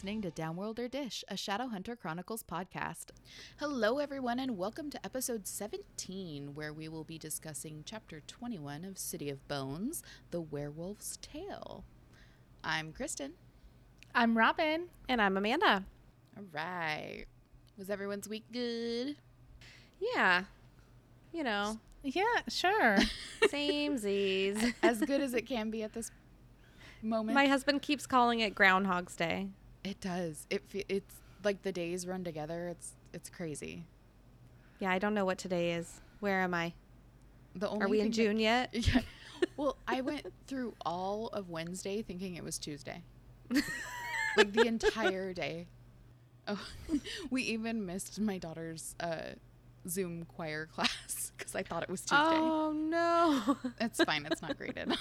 listening to Downworlder Dish, a Shadowhunter Chronicles podcast. Hello, everyone, and welcome to episode 17, where we will be discussing chapter 21 of City of Bones The Werewolf's Tale. I'm Kristen. I'm Robin. And I'm Amanda. All right. Was everyone's week good? Yeah. You know, Yeah, sure. same Z's. As good as it can be at this moment. My husband keeps calling it Groundhog's Day. It does. It fe- it's like the days run together. It's it's crazy. Yeah, I don't know what today is. Where am I? The only Are we in thing that- June yet? Yeah. Well, I went through all of Wednesday thinking it was Tuesday. like the entire day. Oh, we even missed my daughter's uh, Zoom choir class because I thought it was Tuesday. Oh no. It's fine. It's not graded.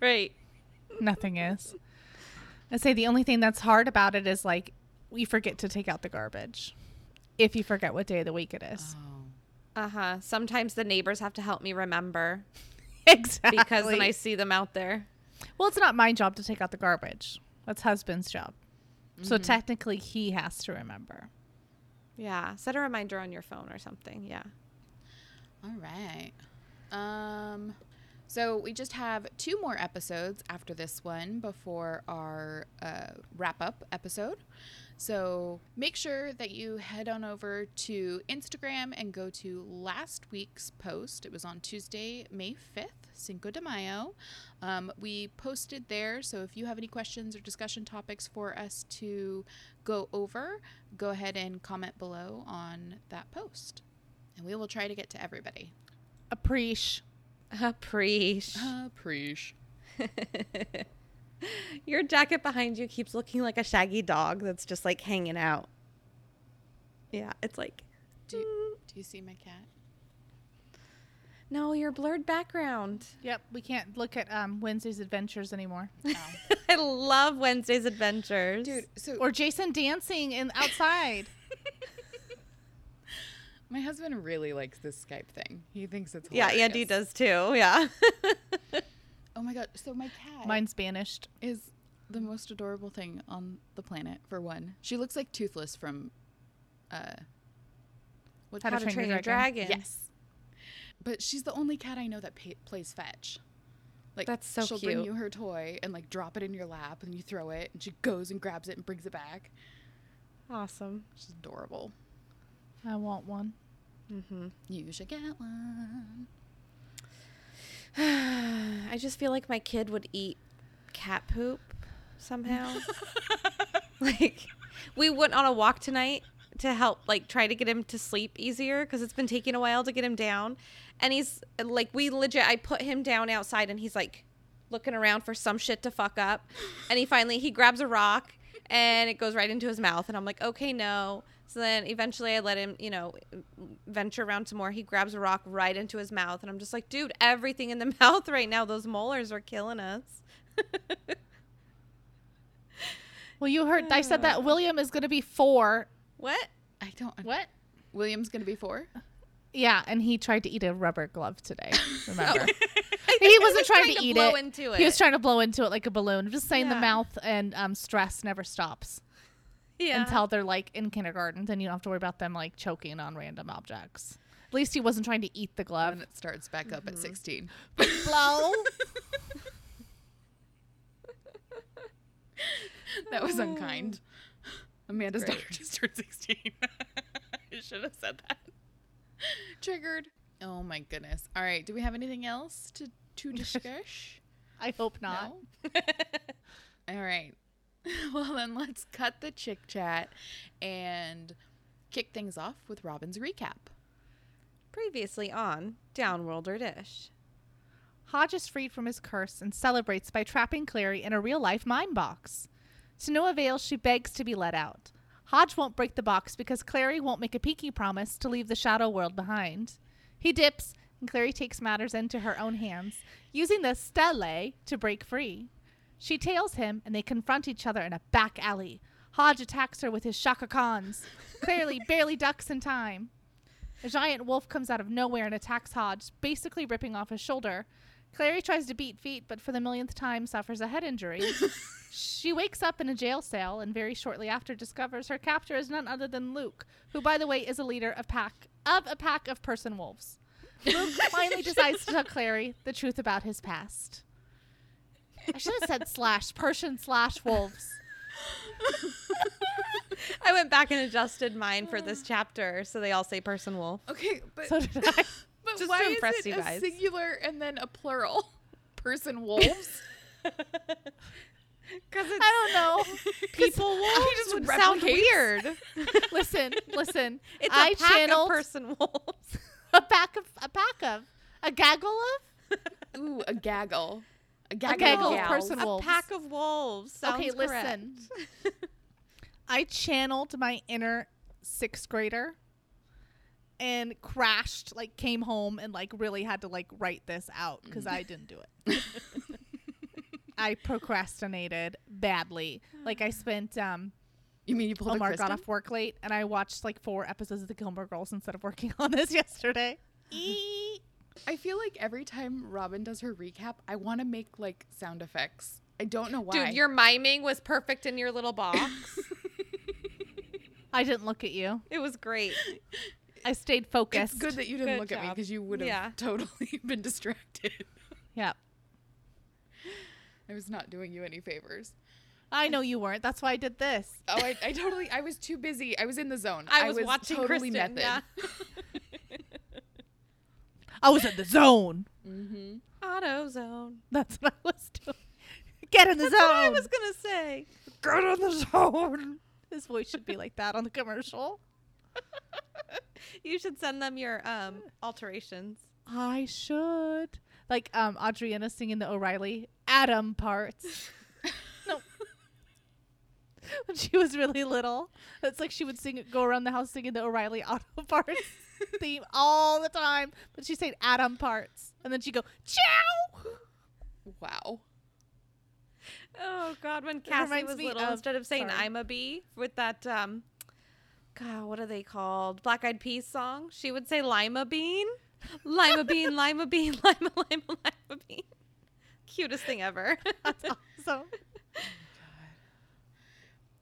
right. Nothing is. I say the only thing that's hard about it is like we forget to take out the garbage. If you forget what day of the week it is. oh. Uh-huh. Sometimes the neighbors have to help me remember exactly. because when I see them out there. Well, it's not my job to take out the garbage. That's husband's job. So technically he has to remember. Yeah. Set a reminder on your phone or something. Yeah. All right. Um, so we just have two more episodes after this one before our uh, wrap up episode. So make sure that you head on over to Instagram and go to last week's post. It was on Tuesday, May 5th, Cinco de Mayo. Um, we posted there. So if you have any questions or discussion topics for us to go over, go ahead and comment below on that post. And we will try to get to everybody. Appreciate. Appreciate. Appreciate. Your jacket behind you keeps looking like a shaggy dog that's just like hanging out. Yeah, it's like Do, do you see my cat? no, your blurred background. Yep, we can't look at um, Wednesday's adventures anymore. I love Wednesday's adventures. Dude, so or Jason dancing in outside. My husband really likes this Skype thing. He thinks it's yeah, hilarious. Andy does too. Yeah. Oh my god, so my cat Mine's banished. is the most adorable thing on the planet for one. She looks like Toothless from uh what How to Train Your Dragon. Yes. But she's the only cat I know that pa plays fetch. Like That's so she'll bring cute. you her toy and like drop it in your lap and you throw it and she goes and grabs it and brings it back. Awesome. She's adorable. I want one. Mm-hmm. You should get one. I just feel like my kid would eat cat poop somehow. like, we went on a walk tonight to help, like, try to get him to sleep easier because it's been taking a while to get him down. And he's like, we legit, I put him down outside and he's like looking around for some shit to fuck up. And he finally, he grabs a rock and it goes right into his mouth. And I'm like, okay, no. So then eventually I let him, you know, venture around some more. He grabs a rock right into his mouth. And I'm just like, dude, everything in the mouth right now, those molars are killing us. Well, you heard I said that William is going to be four. what? I don't What? William's gonna be four. Yeah, and he tried to eat a rubber glove today. Remember? I he wasn't trying, to, eat blow it. He was trying to blow into it like a balloon. I'm just saying the mouth and um, stress never stops yeah. until they're like in kindergarten. Then you don't have to worry about them like choking on random objects. At least he wasn't trying to eat the glove. And it starts back up at Mm-hmm. 16. Blow. That was unkind. Amanda's Great. daughter just turned 16. I should have said that. Triggered. Oh my goodness. All right. Do we have anything else to, to discuss? I hope not. No? All right. Well, then let's cut the chick chat and kick things off with Robin's recap. Previously on Downworlder Dish. Hodge is freed from his curse and celebrates by trapping Clary in a real life mine box. To no avail, she begs to be let out. Hodge won't break the box because Clary won't make a peaky promise to leave the shadow world behind. He dips, and Clary takes matters into her own hands, using the stele to break free. She tails him, and they confront each other in a back alley. Hodge attacks her with his chakhrams. Clary barely ducks in time. A giant wolf comes out of nowhere and attacks Hodge, basically ripping off his shoulder. Clary tries to beat feet, but for the millionth time suffers a head injury. she wakes up in a jail cell and very shortly after discovers her captor is none other than Luke, who by the way is a leader of pack of a pack of person wolves. Luke finally decides to tell Clary the truth about his past. I should have said slash Persian slash wolves. I went back and adjusted mine for this chapter, so they all say person wolf. Okay, but So did I. but just why to impress is it you a singular and then a plural? Person wolves. Because I don't know. people wolves just would sound weird. Listen, listen. It's I a pack channeled of person wolves. a pack of a pack of a gaggle of Ooh, a gaggle. A gaggle, gaggle of of gals. person a wolves. pack of wolves. Sounds Okay, correct. listen. I channeled my inner sixth grader and crashed, like came home and like really had to like write this out because I didn't do it. I procrastinated badly. Like I spent um You mean you pulled Omar a got Kristen? off work late and I watched like four episodes of the Gilmore Girls instead of working on this yesterday. I feel like every time Robin does her recap, I want to make like sound effects. I don't know why. Dude, your miming was perfect in your little box. I didn't look at you. it was great. I stayed focused. It's good that you didn't Good look at me because you would have Yeah. totally been distracted. Yeah. I was not doing you any favors. I know you weren't. That's why I did this. Oh, I, I totally, I was too busy. I was in the zone. I was, watching totally Kristen. method. Yeah. I was in the zone. Mm-hmm. AutoZone. That's what I was doing. Get in the zone. That's what I was gonna say. Get in the zone. His voice should be like that on the commercial. You should send them your um alterations. I should. Like um Adriana singing the O'Reilly Adam parts. no. when she was really little. It's like she would sing go around the house singing the O'Reilly auto parts theme all the time. But she said Adam parts. And then she'd go, Chow Wow. Oh God, when Cassie was little, of- instead of saying sorry. "Imma Be" with that um, God, what are they called? Black Eyed Peas song. She would say "lima bean," lima bean, lima bean, lima lima lima bean. Cutest thing ever. That's awesome.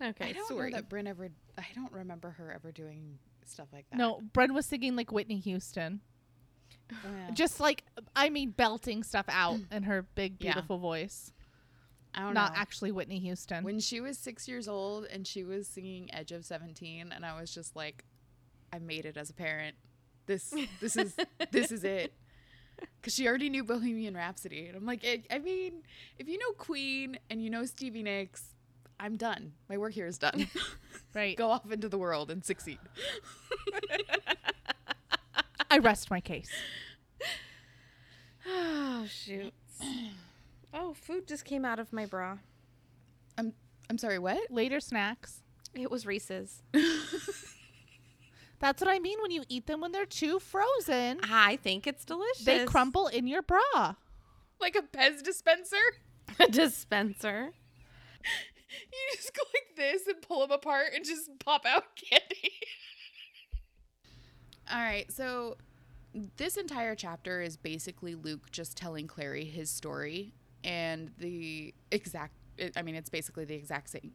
okay, I don't sorry. know that Bryn ever. I don't remember her ever doing stuff like that. No, Bren was singing like Whitney Houston. Oh, yeah. Just like I mean belting stuff out in her big Yeah. beautiful voice. I don't Not know. actually Whitney Houston. when she was six years old and she was singing Edge of Seventeen, and I was just like, I made it as a parent. This, this is, this is it. Because she already knew Bohemian Rhapsody, and I'm like, I, I mean, if you know Queen and you know Stevie Nicks, I'm done. My work here is done. right. Go off into the world and succeed. I rest my case. oh shoot. Oh, food just came out of my bra. I'm, I'm sorry. What? Later snacks. It was Reese's. That's what I mean when you eat them when they're too frozen. I think it's delicious. They crumble in your bra. Like a Pez dispenser? A dispenser. You just go like this and pull them apart and just pop out candy. All right, so this entire chapter is basically Luke just telling Clary his story and the exact I mean, it's basically the exact same.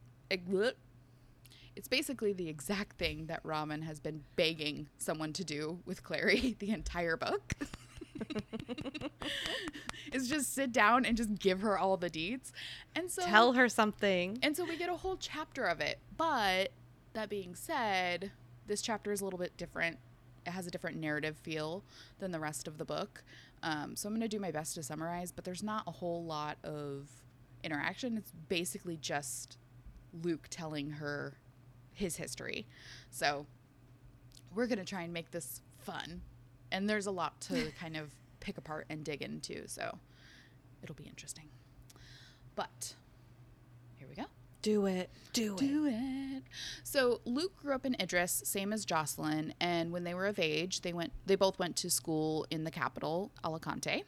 It's basically the exact thing that Ramen has been begging someone to do with Clary the entire book. is just sit down and just give her all the deets. And so Tell her something. and so we get a whole chapter of it. But that being said, this chapter is a little bit different. It has a different narrative feel than the rest of the book. Um, so I'm going to do my best to summarize, but there's not a whole lot of interaction. It's basically just Luke telling her his history. So we're going to try and make this fun. And there's a lot to kind of pick apart and dig into. So it'll be interesting. But here we go. Do it. Do, it. Do it. So Luke grew up in Idris, same as Jocelyn, and when they were of age, they went. They both went to school in the capital, Alicante,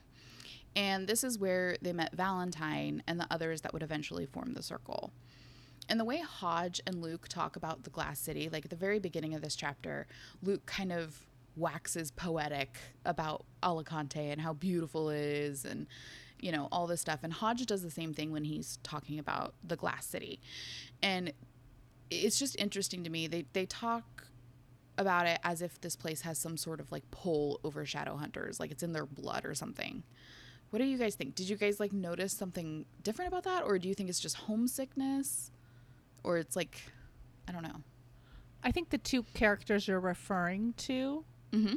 and this is where they met Valentine and the others that would eventually form the circle. And the way Hodge and Luke talk about the Glass City, like at the very beginning of this chapter, Luke kind of waxes poetic about Alicante and how beautiful it is and you know all this stuff. And Hodge does the same thing when he's talking about the glass city. And it's just interesting to me. They they talk about it as if this place has some sort of like pull over shadow hunters like it's in their blood or something. What do you guys think? Did you guys like notice something different about that? Or do you think it's just homesickness? Or it's like i don't know. I think the two characters you're referring to, mm-hmm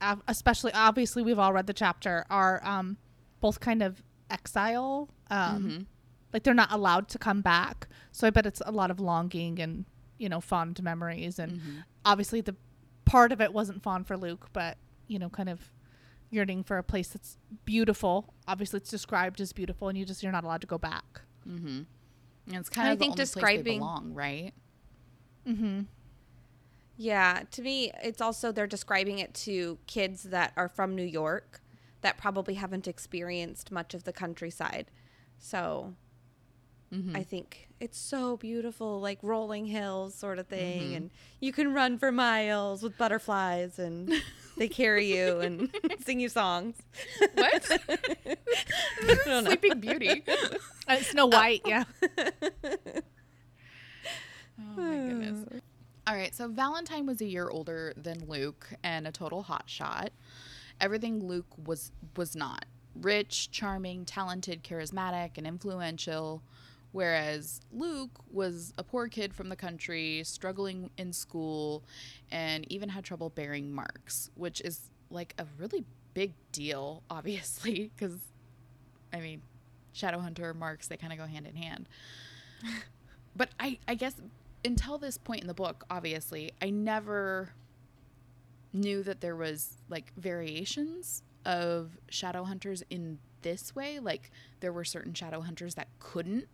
av- especially obviously we've all read the chapter, are um, both kind of exile. Um, Mhm. Like they're not allowed to come back. So I bet it's a lot of longing and you know fond memories. And Mhm. obviously the part of it wasn't fond for Luke, but you know kind of yearning for a place that's beautiful. Obviously it's described as beautiful, and you just you're not allowed to go back. Mm-hmm. And it's kind I of I think only place they describing- belong, right? Mm-hmm. Yeah, to me, it's also they're describing it to kids that are from New York that probably haven't experienced much of the countryside. So Mm-hmm. I think it's so beautiful, like rolling hills sort of thing, Mhm. and you can run for miles with butterflies, and they carry you and sing you songs. What? I don't know. Sleeping Beauty. Uh, Snow White, yeah. Oh my goodness. All right, so Valentine was a year older than Luke and a total hotshot. Everything Luke was was not. Rich, charming, talented, charismatic, and influential, whereas Luke was a poor kid from the country, struggling in school, and even had trouble bearing marks, which is like a really big deal, obviously, because I mean, Shadowhunter marks they kind of go hand in hand. but I I guess until this point in the book, obviously, I never knew that there was like variations of shadow hunters in this way. Like there were certain shadow hunters that couldn't.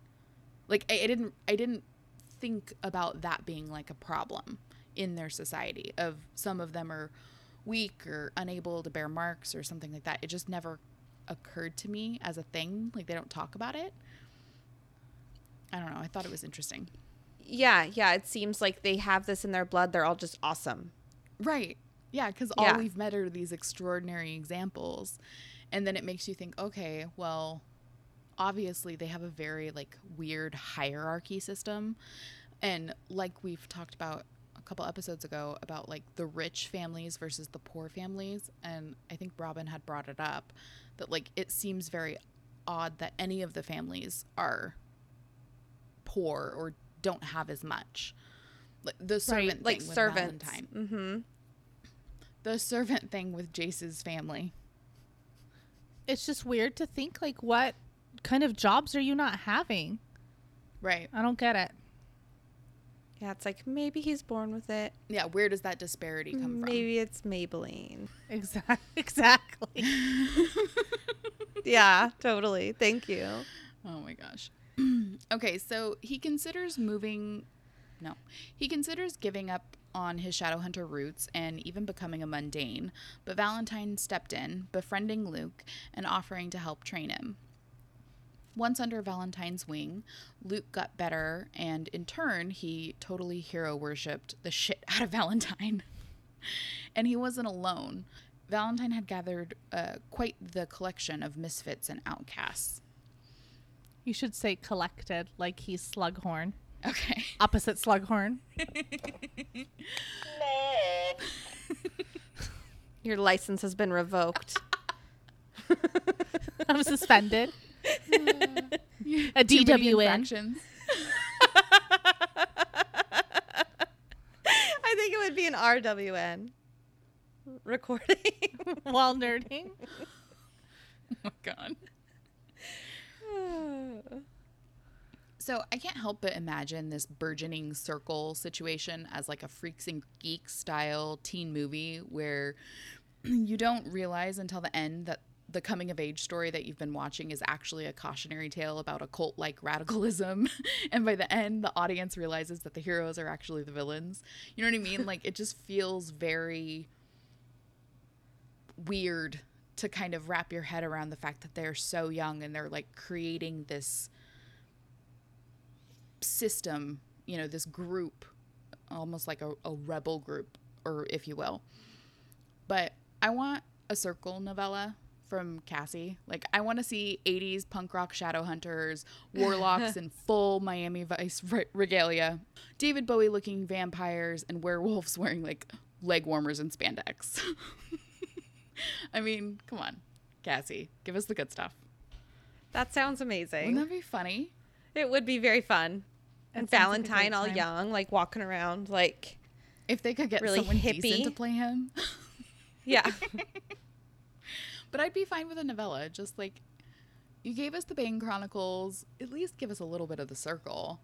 Like I, I didn't I didn't think about that being like a problem in their society. Of some of them are weak or unable to bear marks or something like that. It just never occurred to me as a thing. Like they don't talk about it. I don't know. I thought it was interesting. Yeah, yeah. It seems like they have this in their blood. They're all just awesome. Right. Yeah, because all Yeah. we've met are these extraordinary examples. And then it makes you think, okay, well, obviously they have a very like weird hierarchy system. And like we've talked about a couple episodes ago about like the rich families versus the poor families. And I think Robin had brought it up that like it seems very odd that any of the families are poor or don't have as much. Like the servant Like thing with servants. Valentine Mm-hmm. the servant thing with Jace's family. It's just weird to think like what kind of jobs are you not having? Right. I don't get it. Yeah, it's like maybe he's born with it. Yeah, where does that disparity come from? Maybe it's Maybelline. Exactly. Exactly. yeah, totally. Thank you. Oh my gosh. okay, so he considers moving no. He considers giving up on his Shadowhunter roots and even becoming a mundane, but Valentine stepped in, befriending Luke and offering to help train him. Once under Valentine's wing, Luke got better, and in turn, he totally hero worshipped the shit out of Valentine. and he wasn't alone. Valentine had gathered uh, quite the collection of misfits and outcasts. You should say collected, like he's Slughorn. Okay. Opposite Slughorn. Your license has been revoked. I'm suspended. A DWN. I think it would be an RWN recording. While nerding. Oh my god. So I can't help but imagine this burgeoning circle situation as like a freaks and geeks style teen movie where you don't realize until the end that the coming of age story that you've been watching is actually a cautionary tale about a cult like radicalism. and by the end, the audience realizes that the heroes are actually the villains. You know what I mean? like it just feels very weird to kind of wrap your head around the fact that they're so young and they're like creating this system, you know, this group, almost like a, a rebel group, or if you will. But I want a circle novella from Cassie. Like I want to see 80s punk rock shadow hunters, warlocks in full Miami Vice regalia, David Bowie looking vampires and werewolves wearing like leg warmers and spandex. I mean, come on. Cassie, give us the good stuff. That sounds amazing. Wouldn't that be funny? It would be very fun. And That sounds like a Valentine great all young, like walking around, like If they could get Really someone decent hippie. to play him. yeah. But I'd be fine with a novella. Just like you gave us the Bane Chronicles, at least give us a little bit of the circle.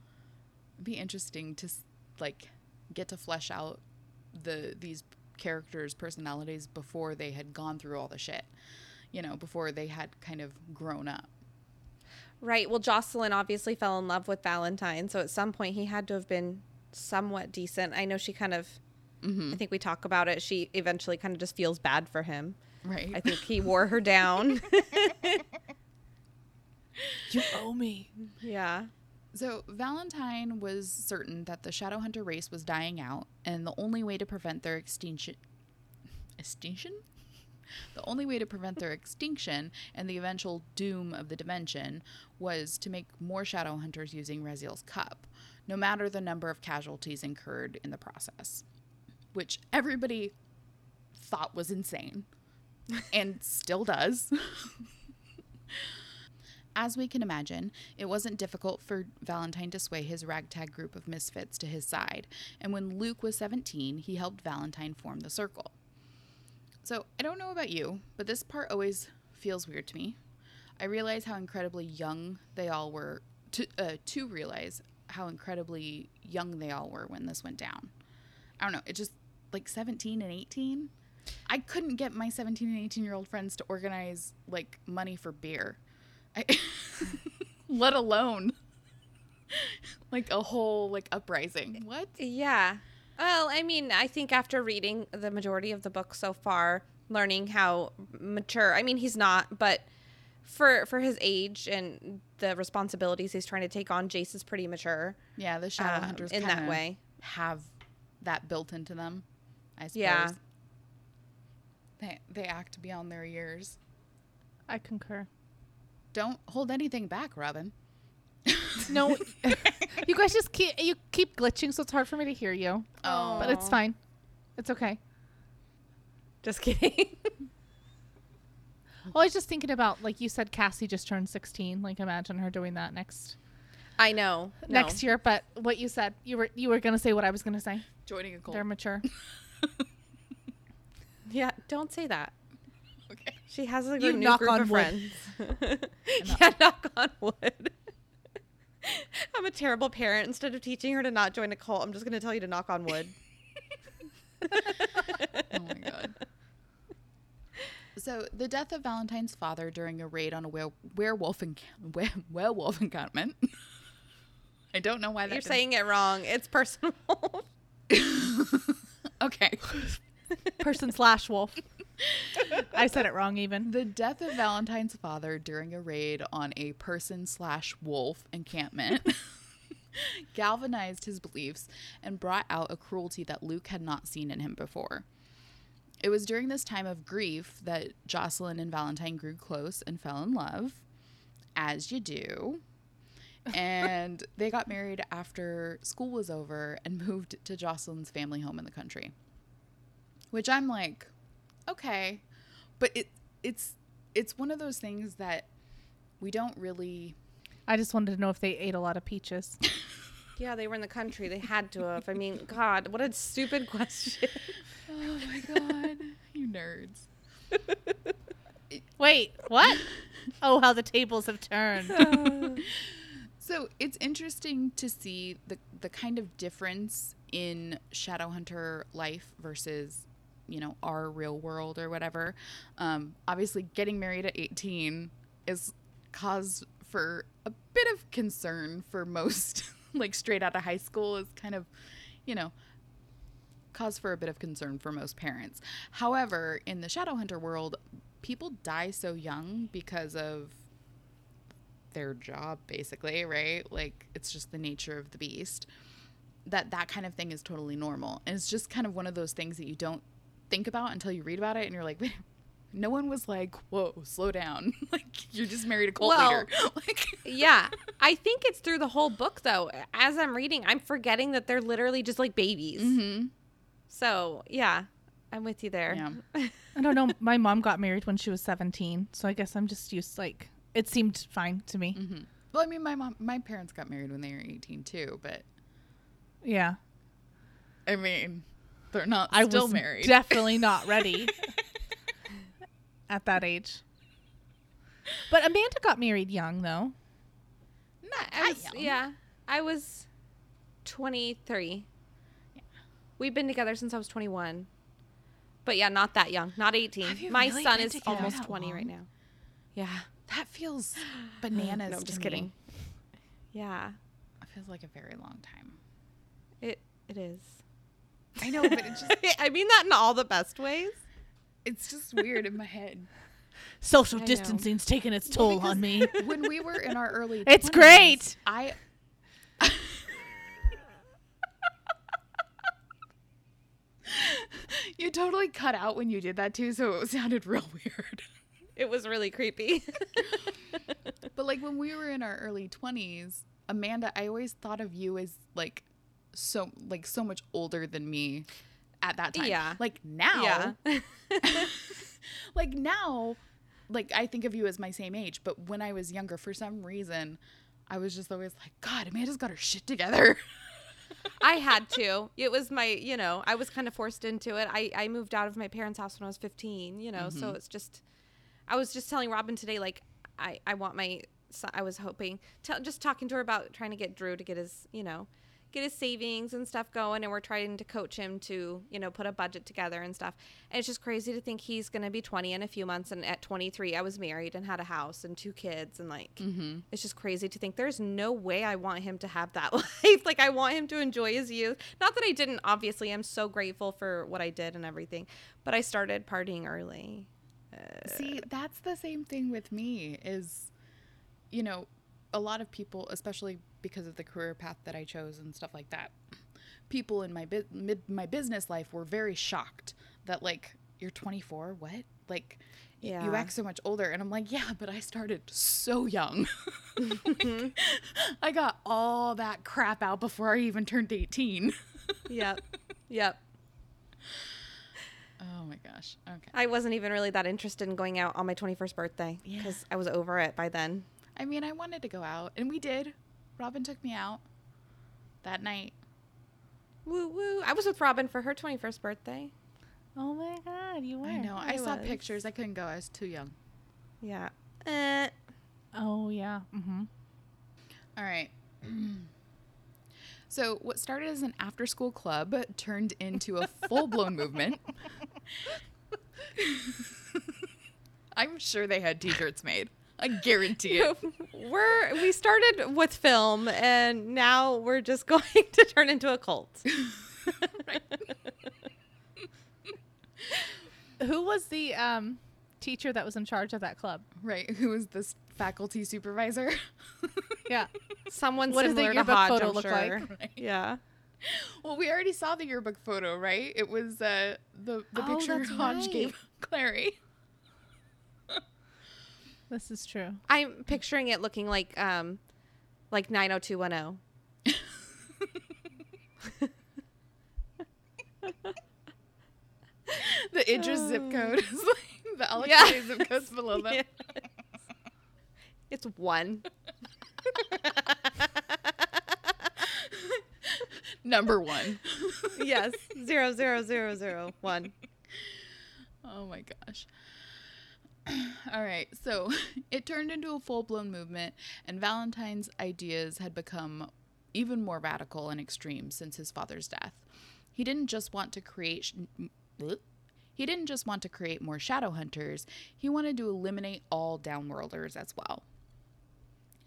It'd be interesting to like get to flesh out the these characters' personalities before they had gone through all the shit. You know, before they had kind of grown up. right. Well, Jocelyn obviously fell in love with Valentine, so at some point he had to have been somewhat decent. I know she kind of Mm-hmm. I think we talk about it. She eventually kind of just feels bad for him. Right. I think he wore her down. You owe me. yeah. So Valentine was certain that the Shadowhunter race was dying out, and the only way to prevent their extinction extinction? The only way to prevent their extinction and the eventual doom of the dimension was to make more Shadowhunters using Raziel's cup, no matter the number of casualties incurred in the process. Which everybody thought was insane. and still does. As we can imagine, it wasn't difficult for Valentine to sway his ragtag group of misfits to his side, and when Luke was 17, he helped Valentine form the circle. So, I don't know about you, but this part always feels weird to me. I realize how incredibly young they all were, to, uh, to realize how incredibly young they all were when this went down. I don't know, it just like 17 and 18. I couldn't get my 17 and 18 year old friends to organize like money for beer. I, let alone like a whole like uprising. What? Yeah. Well, I mean, I think after reading the majority of the book so far, learning how mature, I mean, he's not, but for for his age and the responsibilities he's trying to take on, Jace is pretty mature Yeah, the um, Shadowhunters in that way. have that built into them. I suppose. Yeah. They they act beyond their years. I concur. Don't hold anything back, Robin. No, you guys just keep you keep glitching, so it's hard for me to hear you. Oh, But it's fine. It's okay. Just kidding. Well, I was just thinking about like you said, Cassie just turned sixteen. Like imagine her doing that next I know. No. next year. But what you said, you were you were gonna say what I was gonna say. joining a cult. They're mature. Yeah, don't say that. Okay. She has like, You a new knock group on of wood. friends. yeah, knock on wood. I'm a terrible parent. Instead of teaching her to not join a cult, I'm just going to tell you to knock on wood. Oh my god. So the death of Valentine's father during a raid on a were- werewolf enc- were- werewolf encampment. I don't know why that You're didn't- saying it wrong. It's personal. okay. Person slash wolf. I said it wrong even. The death of Valentine's father during a raid on a person slash wolf encampment galvanized his beliefs and brought out a cruelty that Luke had not seen in him before. It was during this time of grief that Jocelyn and Valentine grew close and fell in love, as you do. And they got married after school was over and moved to Jocelyn's family home in the country. Which I'm like, okay, but it it's it's one of those things that we don't really I just wanted to know if they ate a lot of peaches. yeah, they were in the country. They had to have. I mean, God, what a stupid question. Oh my god, you nerds. Wait, what? Oh, how the tables have turned. So it's interesting to see the the kind of difference in Shadowhunter life versus, you know, our real world or whatever. Um, obviously, getting married at 18 is cause for a bit of concern for most, like straight out of high school is kind of, you know, cause for a bit of concern for most parents. However, in the Shadowhunter world, people die so young because of their job basically right like it's just the nature of the beast that that kind of thing is totally normal and it's just kind of one of those things that you don't think about until you read about it, and you're like, no one was like, "Whoa, slow down!" like you're just married a cult Well, leader. like, yeah. I think it's through the whole book though. As I'm reading, I'm forgetting that they're literally just like babies. hmm So, yeah. I'm with you there. yeah. I don't know. My mom got married when she was 17, so I guess I'm just used like it seemed fine to me. hmm Well, I mean, my mom, my parents got married when they were 18 too, but Yeah. I mean, they're not I still was married. definitely not ready at that age. But Amanda got married young though. not I was, young. yeah. I was 23. Yeah. We've been together since I was 21. But yeah, not that young. Not 18. My really son is almost that 20 right now. Yeah. That feels bananas. No, I'm to just me. kidding. Yeah. It feels like a very long time. It it is. I know, but it's just I mean that in all the best ways. it's just weird in my head. Social I know. distancing's taking its toll on me. When we were in our early, It's 20s, great. I. you totally cut out when you did that too, so it sounded real weird. It was really creepy. But like when we were in our early 20s, Amanda, I always thought of you as like so like so much older than me at that time. Yeah. Like now, yeah. like now, like I think of you as my same age, but when I was younger, for some reason, I was just always like, God, Amanda's got her shit together. I had to. It was my, you know, I was kind of forced into it. I, I moved out of my parents' house when I was 15, you know, so mm-hmm. it's just, I was just telling Robin today, like, I, I want my, I was hoping, tell just talking to her about trying to get Drew to get his, you know, get his savings and stuff going. And we're trying to coach him to, you know, put a budget together and stuff. And it's just crazy to think he's going to be 20 in a few months. And at 23, I was married and had a house and two kids. And like, mm-hmm. it's just crazy to think there's no way I want him to have that life. like I want him to enjoy his youth. Not that I didn't, obviously. I'm so grateful for what I did and everything. But I started partying early. See, that's the same thing with me is you know, a lot of people, especially because of the career path that I chose and stuff like that. People in my bu- mid my business life were very shocked that like you're 24, what? Like y- you act so much older and I'm like, yeah, but I started so young. Mm-hmm. Like, I got all that crap out before I even turned 18. Yep. yep. Oh my gosh. Okay. I wasn't even really that interested in going out on my 21st birthday Yeah. because I was over it by then. I mean, I wanted to go out and we did. Robin took me out that night. Woo woo. I was with Robin for her 21st birthday. Oh my god, you were. I know. I, I saw was. pictures. I couldn't go. I was too young. Yeah. Eh. Oh yeah. Mm-hmm. All right. So, what started as an after school club turned into a full blown movement. I'm sure they had t shirts made. I guarantee it. we're we started with film and now we're just going to turn into a cult. Who was the um teacher that was in charge of that club? Right. Who was this faculty supervisor? Yeah. Someone What does the similar to yearbook Hodge, photo I'm look sure. like? Right. Yeah. Well, we already saw the yearbook photo, right? It was uh, the, the Oh, picture Hodge right. gave Clary. This is true. I'm picturing it looking like um like 90210. The Idris zip code is like the Alex Yeah. Day zip code's below that. Yes. It's one. Number one. yes. Zero zero zero zero one. Oh my gosh. All right, so it turned into a full blown movement, and Valentine's ideas had become even more radical and extreme since his father's death. He didn't just want to create. He didn't just want to create more shadow hunters. He wanted to eliminate all downworlders as well.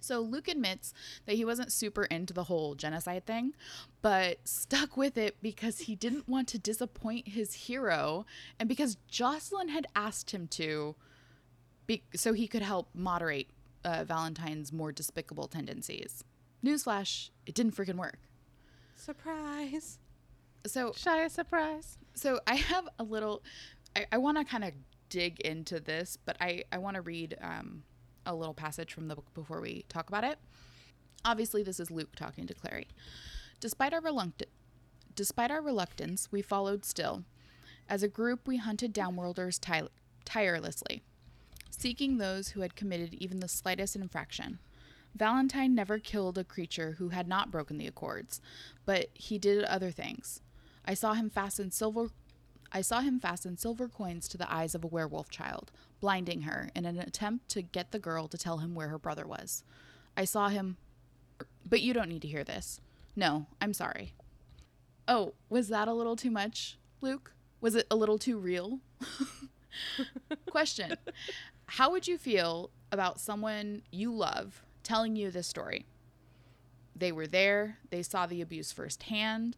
So Luke admits that he wasn't super into the whole genocide thing, but stuck with it because he didn't want to disappoint his hero and because Jocelyn had asked him to, be- so he could help moderate uh, Valentine's more despicable tendencies. Newsflash, it didn't freaking work. Surprise. So Shy a surprise. So I have a little. I, I want to kind of dig into this, but I I want to read um, a little passage from the book before we talk about it. Obviously, this is Luke talking to Clary. Despite our reluctant, despite our reluctance, we followed still. As a group, we hunted downworlders ti- tirelessly, seeking those who had committed even the slightest infraction. Valentine never killed a creature who had not broken the accords, but he did other things. I saw him fasten silver I saw him fasten silver coins to the eyes of a werewolf child, blinding her in an attempt to get the girl to tell him where her brother was. I saw him But you don't need to hear this. No, I'm sorry. Oh, was that a little too much, Luke? Was it a little too real? Question How would you feel about someone you love telling you this story? They were there, they saw the abuse firsthand.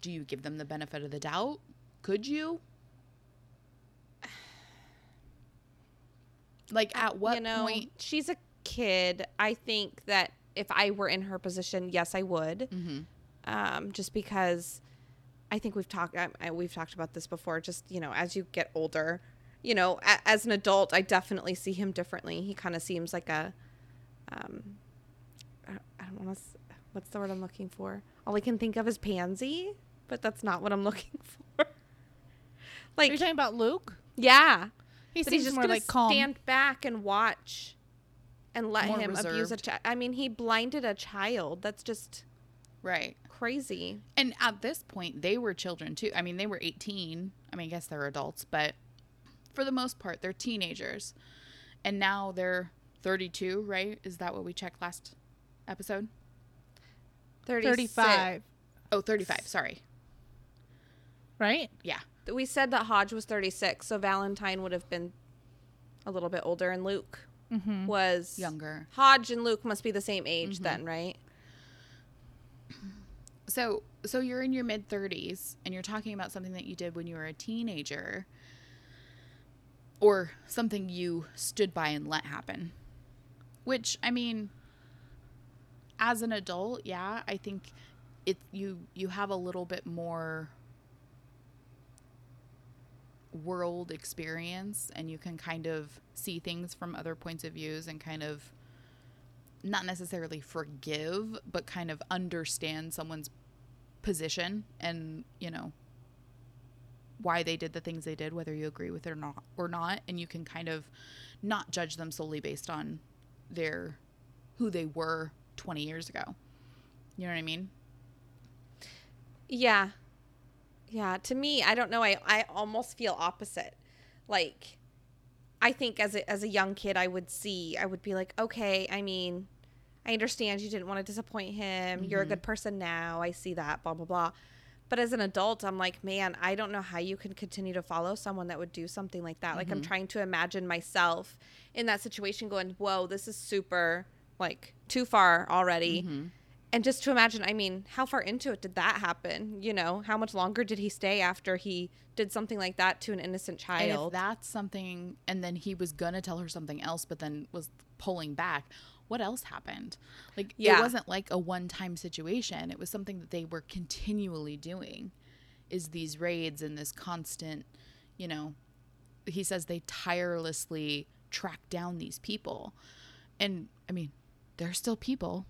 Do you give them the benefit of the doubt? Could you? Like, at what you know, point? she's a kid. I think that if I were in her position, yes, I would. Mm-hmm. Um, just because I think we've talked I, I, we've talked about this before. Just you know, as you get older, you know, a, as an adult, I definitely see him differently. He kind of seems like a, um, I, I don't want to. What's the word I'm looking for? All I can think of is pansy, but that's not what I'm looking for. Like, you're you talking about Luke? yeah, He seems he's just more gonna like calm. stand back and watch and let More him abuse a child. I mean, he blinded a child. That's just Right. crazy. And at this point, they were children too. I mean, they were 18. I mean, I guess they're adults, but for the most part, they're teenagers. And now they're 32, right? Is that what we checked last episode? 36. 35, Oh, 35. Sorry. right? Yeah. We said that Hodge was 36, so Valentine would have been a little bit older, and Luke Mm-hmm. was Younger. Hodge and Luke must be the same age Mm-hmm. then, right? So, so you're in your mid 30s and you're talking about something that you did when you were a teenager or something you stood by and let happen. Which, I mean, as an adult, yeah, I think it you you have a little bit more world experience and you can kind of see things from other points of views and kind of not necessarily forgive but kind of understand someone's position and you know why they did the things they did whether you agree with it or not or not and you can kind of not judge them solely based on their who they were 20 years ago you know what i mean Yeah. Yeah. To me, I don't know. I, I almost feel opposite. Like, I think as a, as a young kid, I would see, I would be like, okay, I mean, I understand you didn't want to disappoint him. You're a mm-hmm. good person now. I see that, blah, blah, blah. But as an adult, I'm like, man, I don't know how you can continue to follow someone that would do something like that. Like, I'm mm-hmm. trying to imagine myself in that situation going, whoa, this is super, like, too far already. Mm-hmm. And just to imagine, I mean, how far into it did that happen? You know, how much longer did he stay after he did something like that to an innocent and if child? that's something and then he was gonna tell her something else but then was pulling back what else happened like Yeah. it wasn't like a one-time situation it was something that they were continually doing is these raids and this constant you know he says they tirelessly track down these people and i mean they're still people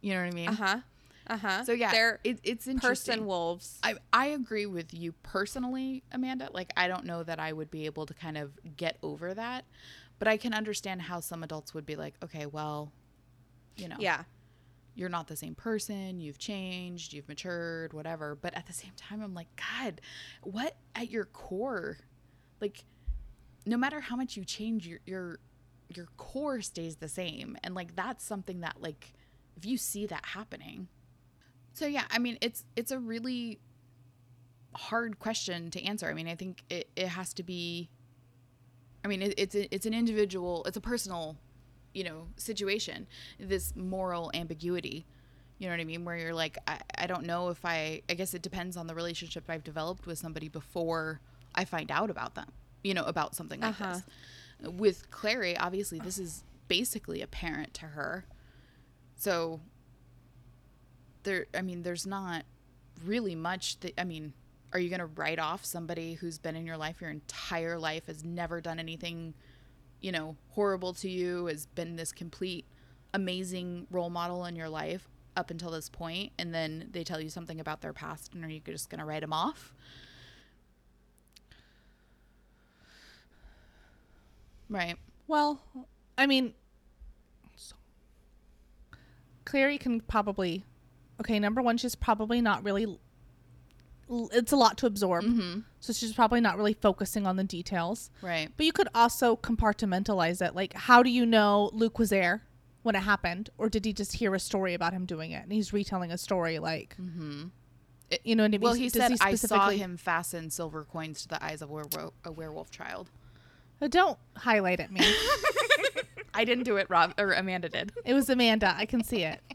you know what i mean Uh huh. Uh huh. so yeah they're it, it's interesting person wolves. I, I agree with you personally, Amanda. Like, I don't know that I would be able to kind of get over that, but I can understand how some adults would be like, okay, well, you know, Yeah. you're not the same person. You've changed, you've matured, whatever. But at the same time, I'm like, God, what at your core, like, no matter how much you change, your your your core stays the same, and like that's something that like if you see that happening. So yeah, I mean, it's it's a really hard question to answer. I mean, I think it, it has to be. I mean, it, it's a, it's an individual, it's a personal, you know, situation. This moral ambiguity, you know what I mean, where you're like, I, I don't know if I. I guess it depends on the relationship I've developed with somebody before I find out about them. You know, about something like Uh-huh. this. With Clary, obviously, this is basically apparent to her. So there, I mean, there's not really much that I mean, are you going to write off somebody who's been in your life your entire life has never done anything, you know, horrible to you, has been this complete amazing role model in your life up until this point and then they tell you something about their past and are you just going to write them off? Right. Well, I mean, so- Clary can probably. Okay, number one, she's probably not really. It's a lot to absorb, Mhm. So she's probably not really focusing on the details. Right. But you could also compartmentalize it. Like, how do you know Luke was there when it happened, or did he just hear a story about him doing it and he's retelling a story? Like, Mhm. you know, what I mean? Well, he Does said I saw him fasten silver coins to the eyes of a werewolf, a werewolf child. Uh, Don't highlight at me. I didn't do it, Rob or Amanda did. it was Amanda. I can see it.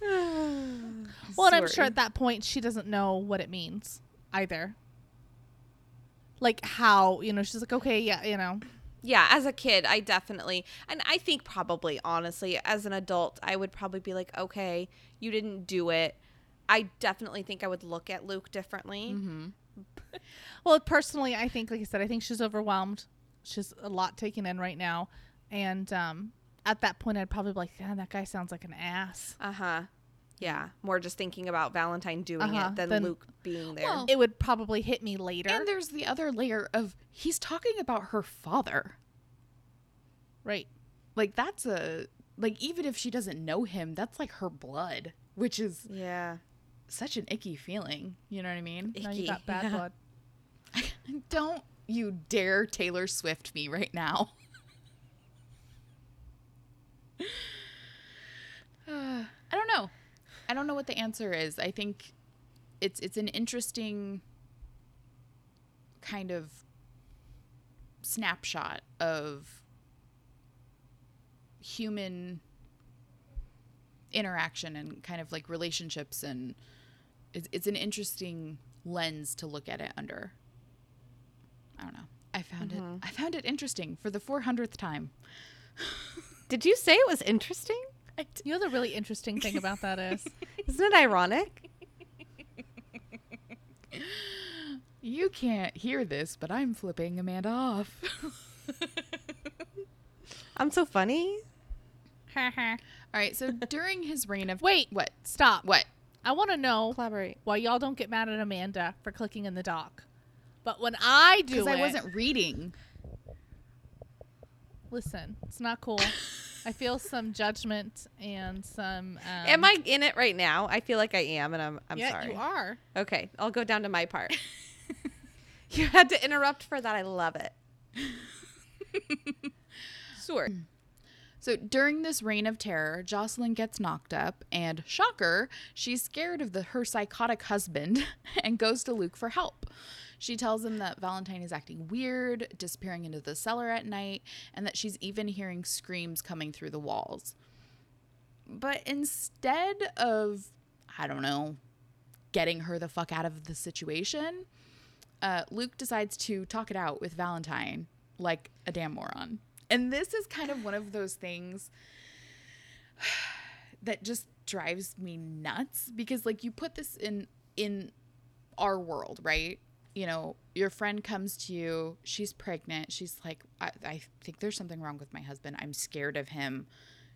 Well, and I'm sure at that point she doesn't know what it means either. Like how, you know, she's like, okay, yeah, you know. yeah, as a kid, I definitely, and I think probably, honestly, as an adult, I would probably be like, okay, you didn't do it. I definitely think I would look at Luke differently. Mm-hmm. Well, personally, I think, like I said, I think she's overwhelmed. She's a lot taken in right now. And um, at that point, I'd probably be like, yeah, that guy sounds like an ass. Uh huh. Yeah, more just thinking about Valentine doing Uh-huh, it than then- Luke being there. Well, It would probably hit me later. And there's the other layer of he's talking about her father. right. Like that's a like even if she doesn't know him, that's like her blood, which is yeah. such an icky feeling. You know what I mean? Now you Icky. got bad Yeah. blood. Don't you dare Taylor Swift me right now. Uh, I don't know. I don't know what the answer is. I think it's it's an interesting kind of snapshot of human interaction and kind of like relationships and it's, it's an interesting lens to look at it under. I don't know. I found it mm-hmm. I found it interesting for the 400th time. Did you say it was interesting? You know the really interesting thing about that is Isn't it ironic? You can't hear this, but I'm flipping Amanda off. I'm so funny. All right, so during his reign of Wait. what? stop. What? I want to know Collaborate. why y'all don't get mad at Amanda for clicking in the dock. But when I do Because I wasn't reading. listen, it's not cool. I feel some judgment and some. Um, Am I in it right now? I feel like I am, and I'm. I'm yeah, sorry. you are. Okay, I'll go down to my part. you had to interrupt for that. I love it. sure. So during this reign of terror, Jocelyn gets knocked up, and shocker, she's scared of the her psychotic husband and goes to Luke for help. She tells him that Valentine is acting weird, disappearing into the cellar at night, and that she's even hearing screams coming through the walls. But instead of, I don't know, getting her the fuck out of the situation, uh, Luke decides to talk it out with Valentine like a damn moron. And this is kind of one of those things that just drives me nuts because like you put this in in our world, right? You know, your friend comes to you, she's pregnant, she's like, I, I think there's something wrong with my husband. I'm scared of him.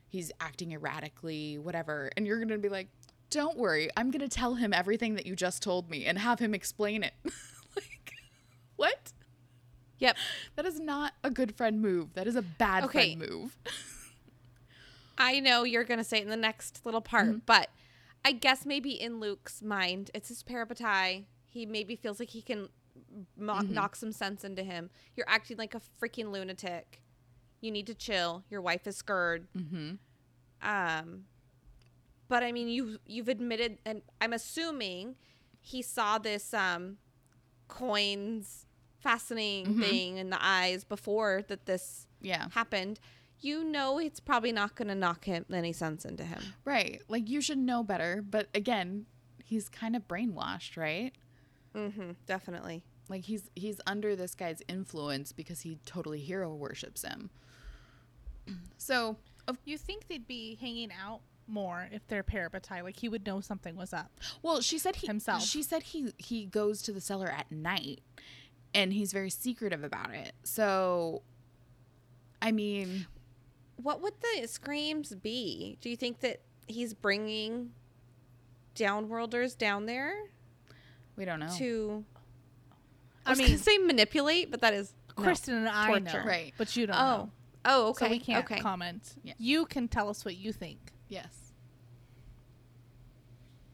He's acting erratically, whatever. And you're gonna be like, Don't worry, I'm gonna tell him everything that you just told me and have him explain it. like what? Yep. That is not a good friend move. That is a bad Okay. friend move. I know you're gonna say it in the next little part, mm-hmm. but I guess maybe in Luke's mind, it's his parabatai. He maybe feels like he can mo- knock some sense into him. You're acting like a freaking lunatic. You need to chill. Your wife is scared. Mm-hmm. Um, but I mean, you you've admitted, and I'm assuming he saw this um coins fastening thing in the eyes before that this Yeah. happened. You know, it's probably not going to knock him any sense into him. Right. Like you should know better. But again, he's kind of brainwashed, right? Mm-hmm. Definitely. Like he's he's under this guy's influence because he totally hero worships him. So You think they'd be hanging out more if they're parabatai. Like he would know something was up. Well, she said he Himself. She said he he goes to the cellar at night, and he's very secretive about it. So, I mean, What would the screams be? Do you think that he's bringing downworlders down there we don't know. to? I, I was mean- gonna say manipulate, but that is no. Kristen and I torture. know, Right. But you don't Oh, know. oh, okay, So we can't okay. comment. Yeah. You can tell us what you think. yes.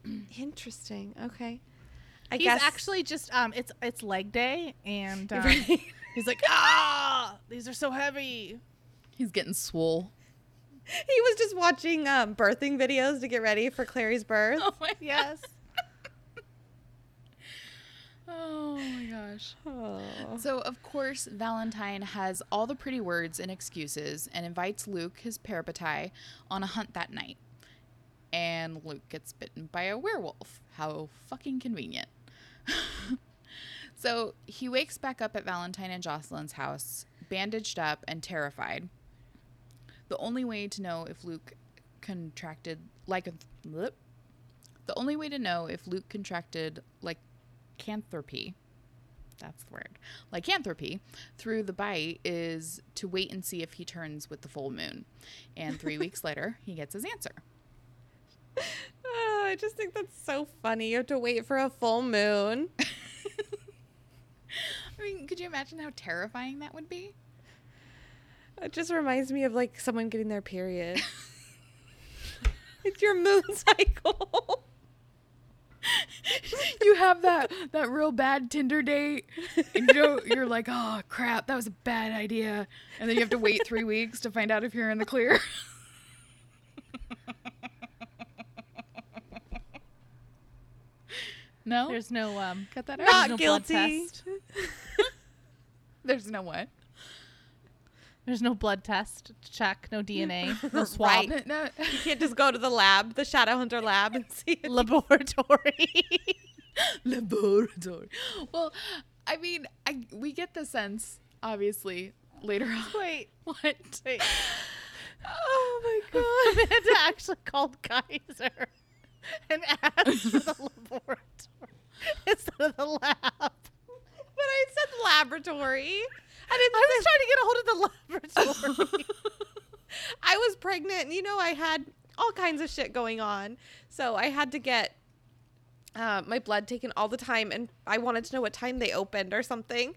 Interesting. Okay. I He's guess actually just um, it's it's leg day, and um, Right. he's like, ah, these are so heavy. He's getting swole. he was just watching um, birthing videos to get ready for Clary's birth. Oh my Yes. Oh my gosh. Oh. So, of course, Valentine has all the pretty words and excuses and invites Luke, his parabatai, on a hunt that night. And Luke gets bitten by a werewolf. How fucking convenient. so, he wakes back up at Valentine and Jocelyn's house, bandaged up and terrified. The only way to know if Luke contracted like the only way to know if Luke contracted lycanthropy that's the word lycanthropy through the bite is to wait and see if he turns with the full moon and three weeks later he gets his answer Oh, I just think that's so funny. You have to wait for a full moon. i mean could you imagine how terrifying that would be It just reminds me of like someone getting their period. it's your moon cycle. You have that that real bad tinder date and you know you're like oh crap that was a bad idea. And then you have to wait three weeks to find out if you're in the clear. No? There's no um, cut that out. Not no blood guilty. test. there's no what There's no blood test to check. No DNA. No Right. swab. no, no. You can't just go to the lab, the Shadowhunter lab, and see. If Laboratory. laboratory. Well, I mean, I, we get the sense, obviously, later on. Wait. What? Wait. oh my god. Amanda actually called Kaiser and asked for the laboratory instead of the lab. But I said laboratory. I was trying to get a hold of the laboratory. I was pregnant, and you know I had all kinds of shit going on, so I had to get uh, my blood taken all the time, and I wanted to know what time they opened or something.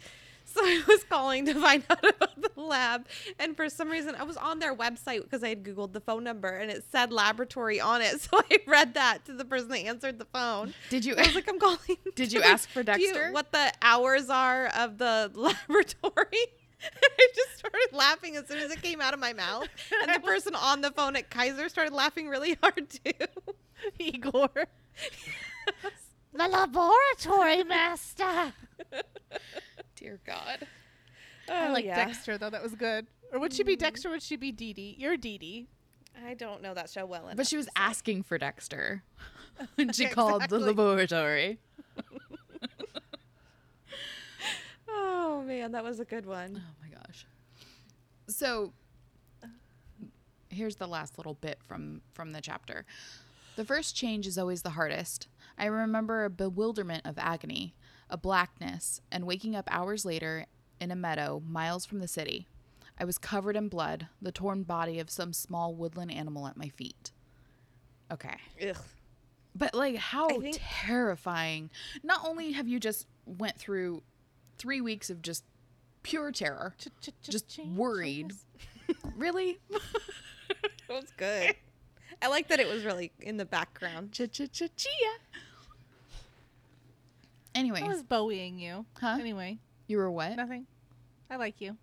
So I was calling to find out about the lab, and for some reason I was on their website because I had googled the phone number, and it said laboratory on it. So I read that to the person that answered the phone. Did you? I was like, I'm calling. Did you ask for do you- Dexter? what the hours are of the laboratory? I just started laughing as soon as it came out of my mouth. And the person on the phone at Kaiser started laughing really hard too. Igor. the laboratory master. Dear God. Oh, I Oh, like yeah. Dexter though. That was good. Or would she be mm-hmm. Dexter? Or would she be Dee Dee? You're Dee Dee. I don't know that show well enough. But she was to say. asking for Dexter when she called the laboratory. Oh man, that was a good Oh one. my gosh. So here's the last little bit from from the chapter. The first change is always the hardest. I remember a bewilderment of agony, a blackness, and waking up hours later in a meadow miles from the city. I was covered in blood, the torn body of some small woodland animal at my feet. Okay. Ugh. But like how think- terrifying. Not only have you just went through 3 weeks of just pure terror. Just worried. Really? That was good. I like that it was really in the background. Ch ch ch chia. Anyways, I was bowieing you. Huh? Anyway, you were what? nothing. I like you.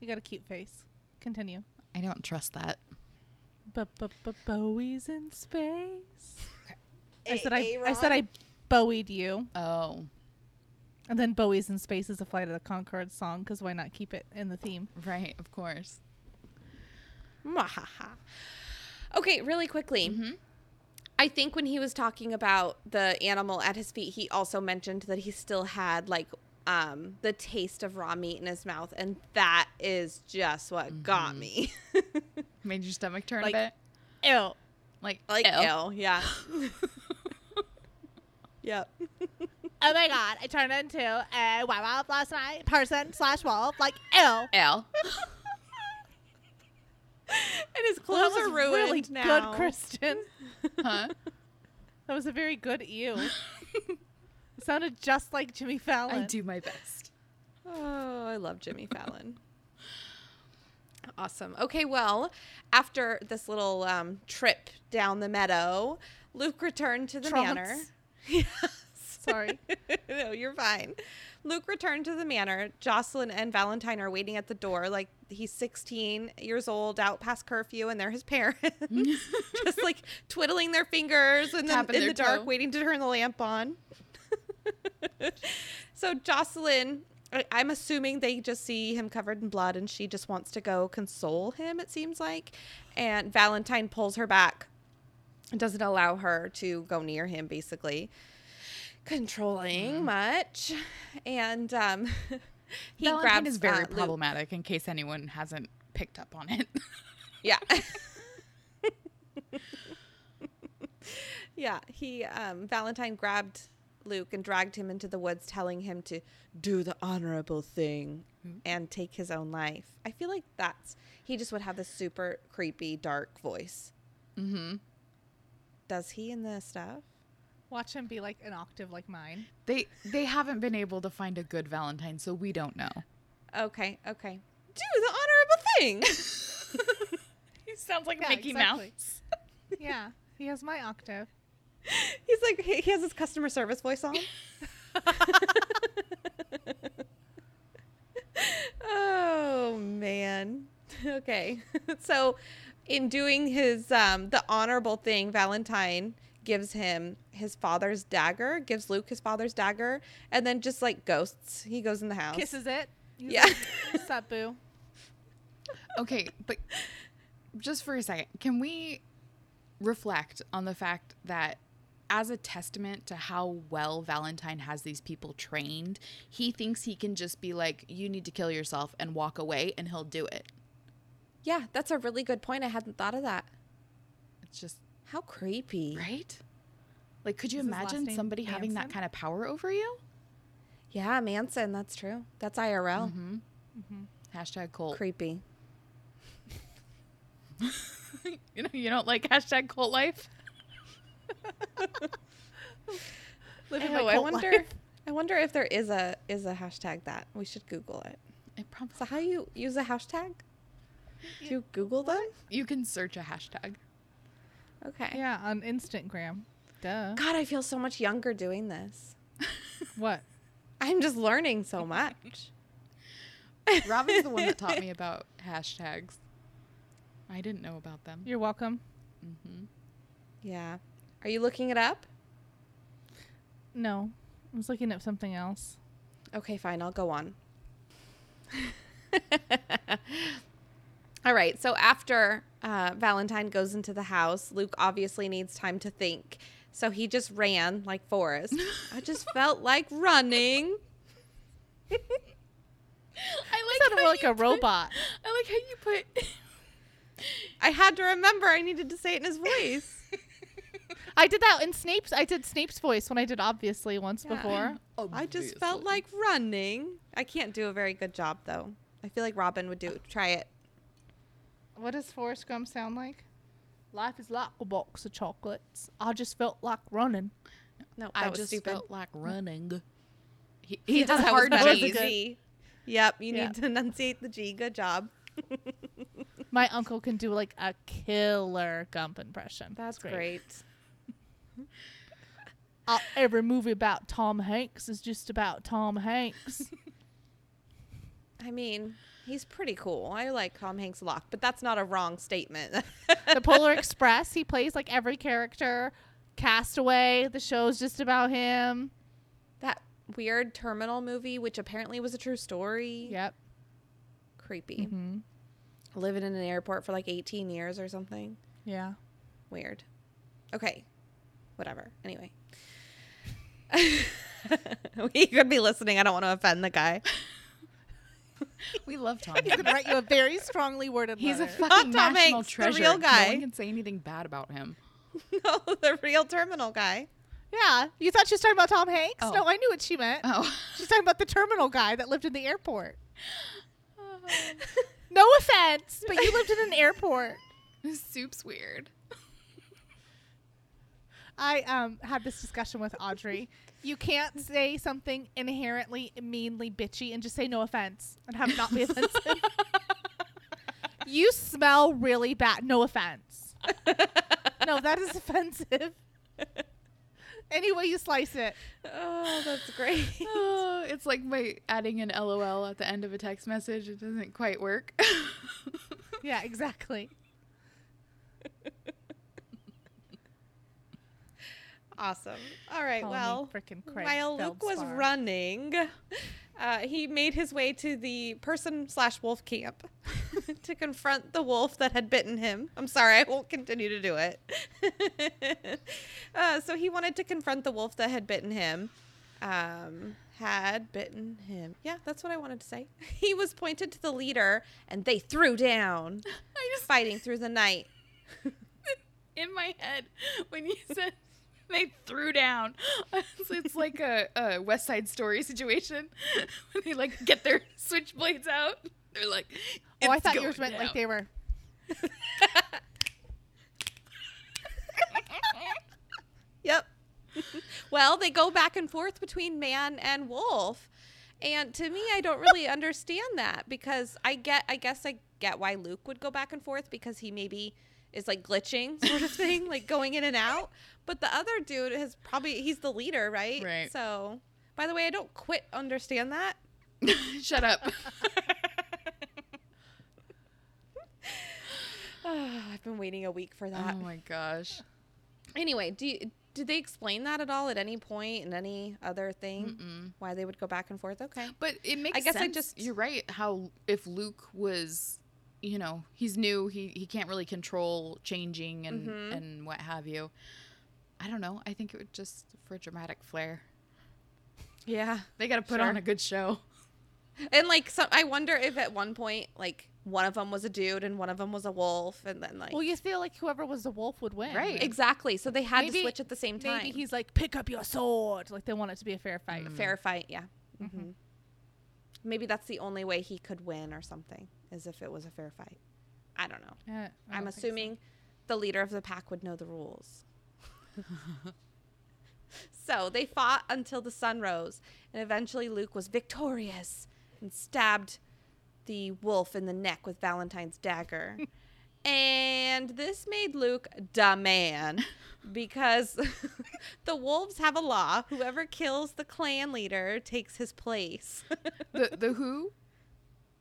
You got a cute face. Continue. I don't trust that. but Bowie's in space. I A- said I, I A-Rod? said I bowied you, Oh, and then Bowie's in space is a Flight of the Conchords song because why not keep it in the theme? right, of course. Mwahaha. Okay, really quickly. Mhm. I think when he was talking about the animal at his feet, he also mentioned that he still had like um the taste of raw meat in his mouth, and that is just what got me. Made your stomach turn Like- a bit. Ew. Like, Like ew. L, yeah. yep. Oh my god, I turned into a werewolf last night. Person slash wolf. Like, ew. L. And his clothes that are ruined really now. good, Kristen. Huh? That was a very good ew. It sounded just like Jimmy Fallon. I do my best. Oh, I love Jimmy Fallon. Awesome. Okay, well, after this little um, trip down the meadow, Luke returned to the Trunks. manor. Yes. Sorry. no, you're fine. Luke returned to the manor. Jocelyn and Valentine are waiting at the door. Like he's 16 years old, out past curfew, and they're his parents, just like twiddling their fingers in the, in the dark, toe. waiting to turn the lamp on. so Jocelyn, I- I'm assuming they just see him covered in blood, and she just wants to go console him. It seems like, and Valentine pulls her back and doesn't allow her to go near him. Basically, controlling Mm-hmm. much, and um, he Valentine grabs is very uh, Luke. problematic. In case anyone hasn't picked up on it. Yeah. yeah, he um Valentine grabbed Luke and dragged him into the woods telling him to do the honorable thing Mm-hmm. and take his own life. I feel like that's he just would have this super creepy dark voice. mm-hmm. Does he in the stuff? Watch him be like an octave like mine. They they haven't been able to find a good Valentine, so we don't know. Okay, okay. Do the honorable thing. He sounds like Yeah, Mickey exactly. Mouse. Yeah, he has my octave. He's like he he has his customer service voice on. oh man. Okay. so in doing his um the honorable thing, Valentine gives him his father's dagger, gives Luke his father's dagger, and then just like ghosts, he goes in the house. Kisses it. He's Yeah. like, What's up, boo? Okay, but just for a second, can we reflect on the fact that as a testament to how well Valentine has these people trained, he thinks he can just be like, you need to kill yourself and walk away, and he'll do it. Yeah, that's a really good point. I hadn't thought of that. It's just, How creepy. right? Like, could you Is imagine name somebody having that kind of power over you? Yeah, Manson, that's true. That's IRL. Mm-hmm. Hashtag cult. Creepy. you know, you don't like hashtag cult life? Living Ew, my I wonder. life. I wonder if there is a is a hashtag that we should Google it. It probably, So how you use a hashtag? Do you Google them? you can search a hashtag. Okay. Yeah, on Instagram. Duh. God, I feel so much younger doing this. What? I'm just learning so much. Robin's the one that taught me about hashtags. I didn't know about them. You're welcome. hmm Yeah. Are you looking it up? No, I was looking at something else. Okay, fine. I'll go on. All right. So after uh, Valentine goes into the house, Luke obviously needs time to think. So he just ran like Forrest. I just felt like running. I You sounded more like a robot. I like how you put. I had to remember I needed to say it in his voice. I did that in Snape's. I did Snape's voice when I did obviously once Yeah. before. I just felt like running. I can't do a very good job though. I feel like Robin would do try it. What does Forrest Gump sound like? Life is like a box of chocolates. I just felt like running. No, that I just stupid. felt like running. He, He he has does hard better G's. G. Yep, you Yeah. need to enunciate the G. Good job. My uncle can do like a killer Gump impression. That's It's great. Uh, every movie about Tom Hanks is just about Tom Hanks. I mean, he's pretty cool. I like Tom Hanks a lot, but that's not a wrong statement. the Polar Express, he plays like every character. Castaway, the show's just about him. that weird terminal movie, which apparently was a true story. Yep. Creepy. hmm Living in an airport for like 18 years or something. Yeah. Weird. Okay. Whatever. Anyway. he could be listening. I don't want to offend the guy. We love Tom. He's gonna write you a very strongly worded letter. He's a letter. fucking Tom national Hanks, the real guy. No one can say anything bad about him. no, the real terminal guy. Yeah, you thought she was talking about Tom Hanks? Oh. No, I knew what she meant. Oh. She's talking about the terminal guy that lived in the airport. No offense, but you lived in an airport. This soup's weird. I um had this discussion with Audrey. You can't say something inherently meanly bitchy and just say no offense and have it not be offensive. you smell really bad. No offense. no, that is offensive. Any way you slice it. Oh, that's great. Oh, it's like by adding an LOL at the end of a text message. It doesn't quite work. Yeah, exactly. Awesome. All right. Call well, while Luke was running, uh, he made his way to the person slash wolf camp to confront the wolf that had bitten him. I'm sorry, I won't continue to do it. uh, so he wanted to confront the wolf that had bitten him. Um, had bitten him. Yeah, that's what I wanted to say. He was pointed to the leader, and they threw down, I just fighting through the night. in my head when you said they threw down. It's, like a, a West Side Story situation when they like get their switchblades out. They're like, Oh, I thought yours meant like they were. Yep. well, they go back and forth between man and wolf. And to me, I don't really understand that because I get, I guess I get why Luke would go back and forth because he maybe is like glitching sort of thing, like going in and out. But the other dude has probably, he's the leader, right? Right. So, by the way, I don't quit understand that. Shut up. I've been waiting a week for that. oh my gosh. Anyway, do you, did they explain that at all at any point in any other thing? Mm-mm. Why they would go back and forth? Okay. But it makes I guess I just- you're right. How if Luke was, you know, he's new. He he can't really control changing and Mhm. and what have you. I don't know. I think it would just for dramatic flair. Yeah. They got to put Sure. on a good show. And like, so I wonder if at one point, like, one of them was a dude and one of them was a wolf, and then like, Well, you feel like whoever was the wolf would win. Right. exactly. So they had to switch at the same time. Maybe he's like, pick up your sword. Like they want it to be a fair fight. a Mm. fair fight. Yeah. Mm-hmm. hmm Maybe that's the only way he could win or something, is if it was a fair fight. I don't know. Yeah, I I'm don't think so. assuming the leader of the pack would know the rules. so they fought until the sun rose, and eventually Luke was victorious and stabbed the wolf in the neck with Valentine's dagger. and this made Luke the man because the wolves have a law whoever kills the clan leader takes his place. The the who?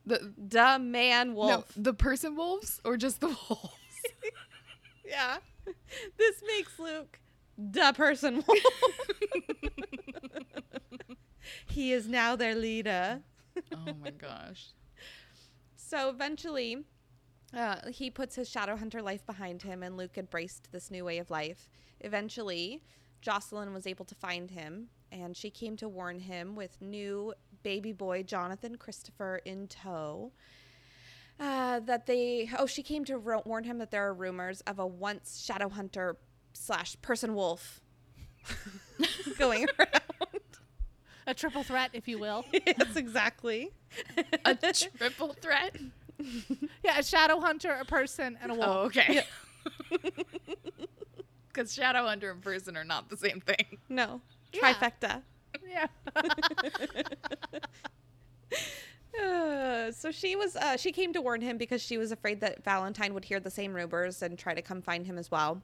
The the man no, wolf. the person wolves or just the wolves? Yeah. This makes Luke the person wolf. he is now their leader. oh my gosh. So eventually, uh, he puts his shadow hunter life behind him, and Luke embraced this new way of life. Eventually, Jocelyn was able to find him, and she came to warn him with new baby boy Jonathan Christopher in tow. Uh, that they, oh, she came to ro- warn him that there are rumors of a once shadow hunter slash person wolf going around. A triple threat, if you will. yes, exactly. A triple threat. yeah, a shadow hunter, a person, and a wolf. Oh, okay. Because shadow hunter and person are not the same thing. no, Yeah. trifecta. Yeah. Uh, so she was uh, she came to warn him because she was afraid that Valentine would hear the same rumors and try to come find him as well.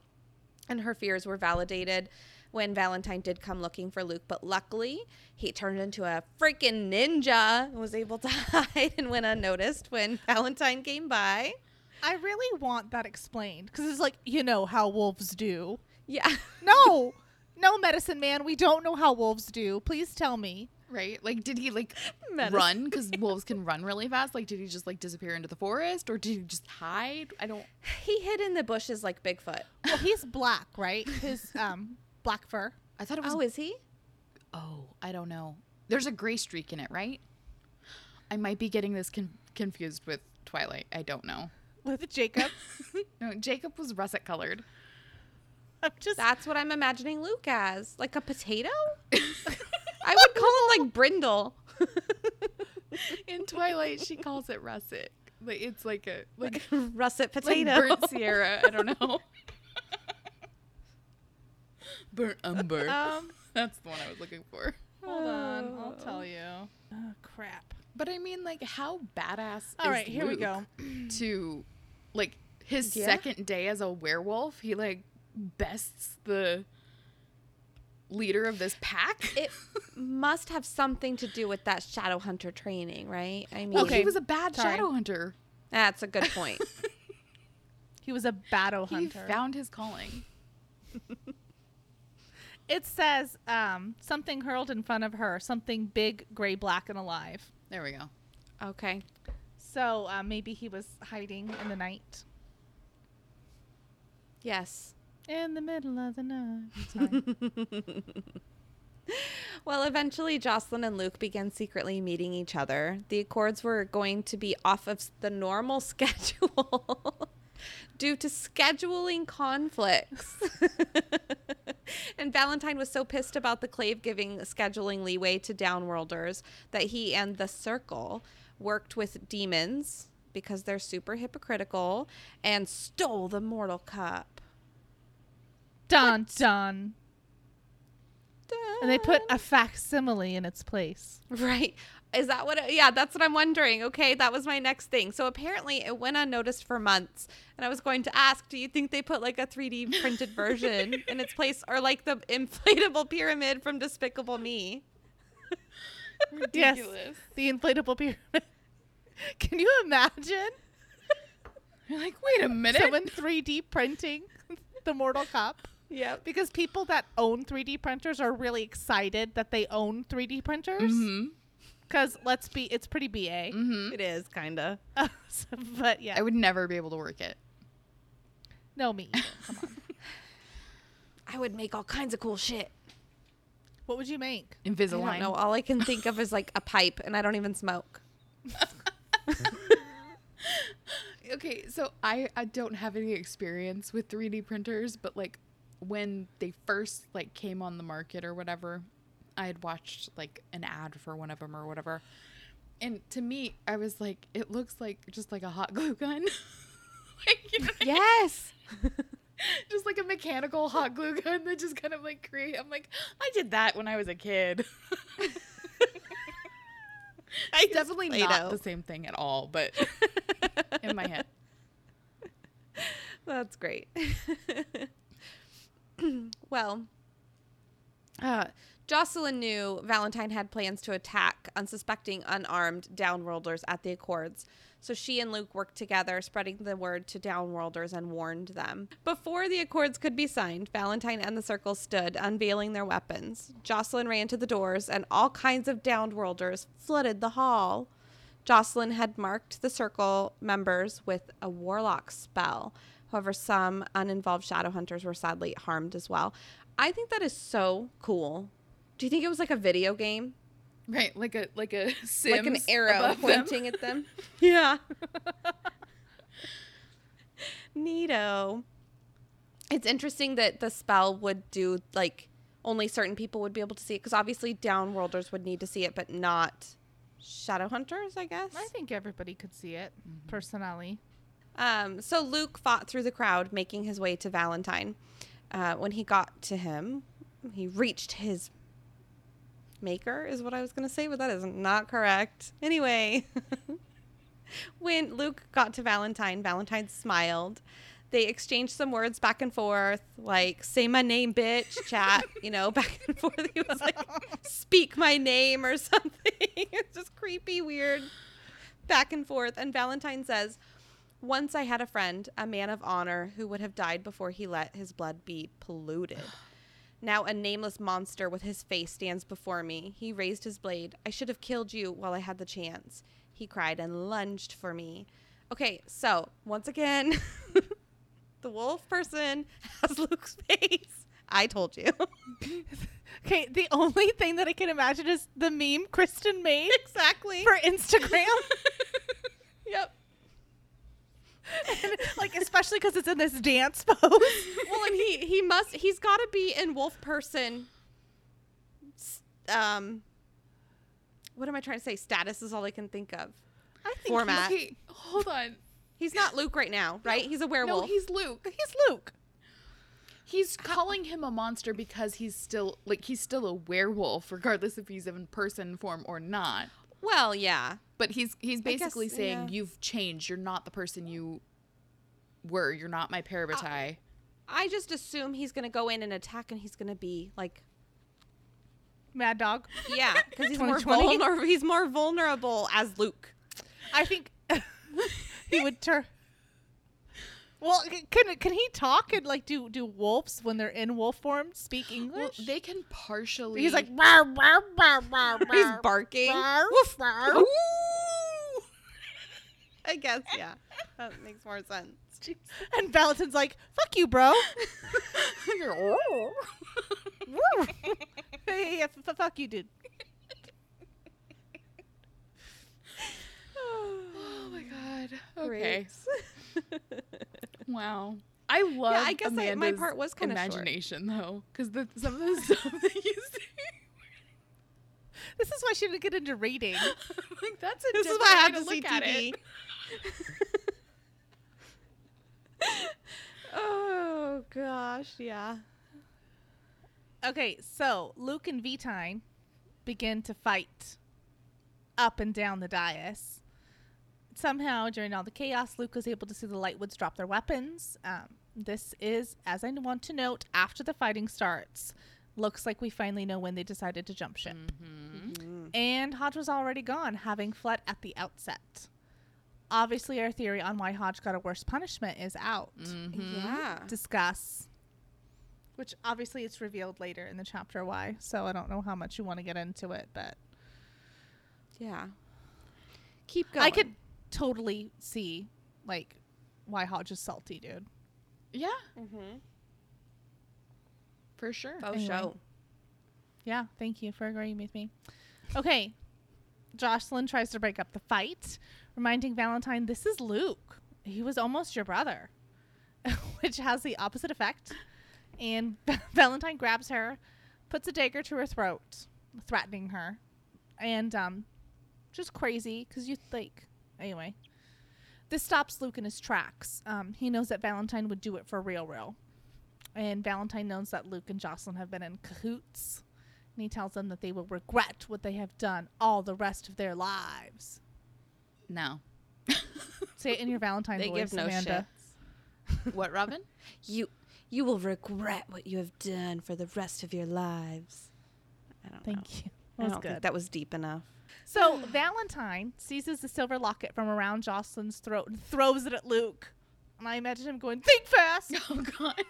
And her fears were validated when Valentine did come looking for Luke, but luckily he turned into a freaking ninja and was able to hide and went unnoticed when Valentine came by. I really want that explained because it's like, you know how wolves do. Yeah. No, no, medicine man. We don't know how wolves do. Please tell me. Right? Like, did he like Medicine. run? Because wolves can run really fast. Like, did he just like disappear into the forest, or did he just hide? I don't. He hid in the bushes like Bigfoot. Well, he's black, right? His um black fur. I thought it was. Oh, is he? Oh, I don't know. There's a gray streak in it, right? I might be getting this con- confused with Twilight. I don't know. With Jacob. No, Jacob was russet colored. I'm just That's what I'm imagining Luke as. Like a potato? I would call him like brindle. In Twilight, she calls it russet. Like it's like a like, Russet like potato. burnt sienna. I don't know. burnt umber. um That's the one I was looking for. hold on, I'll tell you. Oh crap. But I mean, like, how badass? All is right, here we go. To, like, his Yeah. second day as a werewolf, he like bests the leader of this pack. it must have something to do with that shadow hunter training, right? I mean, well, Okay, he was a bad sorry. shadow hunter. that's a good point. He was a battle hunter. He found his calling. it says um something hurled in front of her, something big, gray, black, and alive. There we go. okay. So uh, maybe he was hiding in the night. Yes. In the middle of the night. Well, eventually Jocelyn and Luke began secretly meeting each other. The Accords were going to be off of the normal schedule due to scheduling conflicts. And Valentine was so pissed about the Clave giving scheduling leeway to downworlders that he and the Circle worked with demons because they're super hypocritical and stole the Mortal Cup. dun dun. And they put a facsimile in its place. Right. Is that what? It, yeah, that's what I'm wondering. Okay, that was my next thing. So apparently it went unnoticed for months. And I was going to ask, do you think they put like a 3D printed version in its place or like the inflatable pyramid from Despicable Me? Yes, the inflatable pyramid. Can you imagine You're like, wait a minute. someone 3D printing the Mortal Cup? Yep. Because people that own 3D printers are really excited that they own 3D printers. mm-hmm. Because let's be, it's pretty BA. Mm-hmm. It is kind of. So- but yeah, I would never be able to work it. no me. either. Come on. I would make all kinds of cool shit. What would you make? I Invisalign. don't know. All I can think of is like a pipe, and I don't even smoke. Okay, so I I don't have any experience with 3D printers, but like when they first like came on the market or whatever, I had watched like an ad for one of them or whatever. And to me, I was like, it looks like just like a hot glue gun. like, you know, Yes. just like a mechanical hot glue gun that just kind of like create. I'm like, I did that when I was a kid. it's definitely Play-Doh. not the same thing at all, but in my head. That's great. well, uh, Jocelyn knew Valentine had plans to attack unsuspecting, unarmed downworlders at the Accords. So she and Luke worked together, spreading the word to downworlders and warned them. Before the Accords could be signed, Valentine and the Circle stood, unveiling their weapons. Jocelyn ran to the doors, and all kinds of downworlders flooded the hall. Jocelyn had marked the circle members with a warlock spell. However, some uninvolved shadow hunters were sadly harmed as well. I think that is so cool. Do you think it was like a video game? Right, like a like a Sims like an arrow above them. pointing at them? yeah. Neato. It's interesting that the spell would do like only certain people would be able to see it because obviously downworlders would need to see it, but not shadow hunters, I guess. I think everybody could see it, personally. Um, so Luke fought through the crowd, making his way to Valentine. Uh, when he got to him, he reached his maker, is what I was going to say, but that is not correct. Anyway, when Luke got to Valentine, Valentine smiled. They exchanged some words back and forth, like "say my name, bitch," chat. You know, back and forth. He was like, "Speak my name" or something. it's just creepy, weird, back and forth. And Valentine says, once I had a friend, a man of honor, who would have died before he let his blood be polluted. Now a nameless monster with his face stands before me. He raised his blade. I should have killed you while I had the chance. He cried and lunged for me. Okay, so once again, the wolf person has Luke's face. I told you. Okay, the only thing that I can imagine is the meme Kristen made exactly. for Instagram. yep. like especially because it's in this dance pose. well, and he he must he's got to be in wolf person. Um, what am I trying to say? Status is all I can think of. I think Format. Okay, hold on. He's not Luke right now, right? He's a werewolf. No, he's Luke. He's, he's Luke. He's calling him a monster because he's still like he's still a werewolf, regardless if he's in person form or not. Well, yeah. But he's he's I guess, basically saying yeah. you've changed. You're not the person you were. You're not my parabatai. I just assume he's gonna go in and attack, and he's gonna be like, Mad Dog. yeah, because he's more vulnerable. He's more vulnerable as Luke. I think he would turn. Well, can can he talk and like do do wolves when they're in wolf form speak well, English? they can partially. He's like "Rawr, rawr, rawr, rawr, He's barking. Woof. rawr." I guess, yeah. That makes more sense. and Valentine's like, "Fuck you, bro." Woo. hey, yeah, f- fuck you, dude. Oh my god. Okay. Wow. I love. Yeah, I guess I- my part was kinda short. imagination though, because the some of the stuff that you say. This is why she didn't get into reading. like that's a this is why I have to see TV. oh gosh, yeah. Okay, so Luke and Vitine begin to fight up and down the dais. Somehow, during all the chaos, Luke was able to see the Lightwoods drop their weapons. Um, this is, as I want to note, after the fighting starts. Looks like we finally know when they decided to jump ship. Mm-hmm. And Hodge was already gone, having fled at the outset. Obviously, our theory on why Hodge got a worse punishment is out. Mm-hmm. Yeah. Discuss. Which obviously it's revealed later in the chapter why, so I don't know how much you want to get into it, but Yeah. Keep going. I could totally see like why Hodge is salty, dude. Yeah, Mm-hmm. for sure. Oh, Anyway. show. Yeah, thank you for agreeing with me. Okay. Jocelyn tries to break up the fight, reminding Valentine this is Luke. He was almost your brother, which has the opposite effect. And Valentine grabs her, puts a dagger to her throat, threatening her. And um just crazy cuz you like anyway. This stops Luke in his tracks. Um, he knows that Valentine would do it for real real. And Valentine knows that Luke and Jocelyn have been in cahoots. And he tells them that they will regret what they have done all the rest of their lives. No. Say it in your Valentine They voice, give no Amanda. What, Robin? You you will regret what you have done for the rest of your lives. I don't know. Thank you. I That was don't think good. that was deep enough. So Valentine seizes the silver locket from around Jocelyn's throat and throws it at Luke. And I imagine him going, "Think fast." Oh God.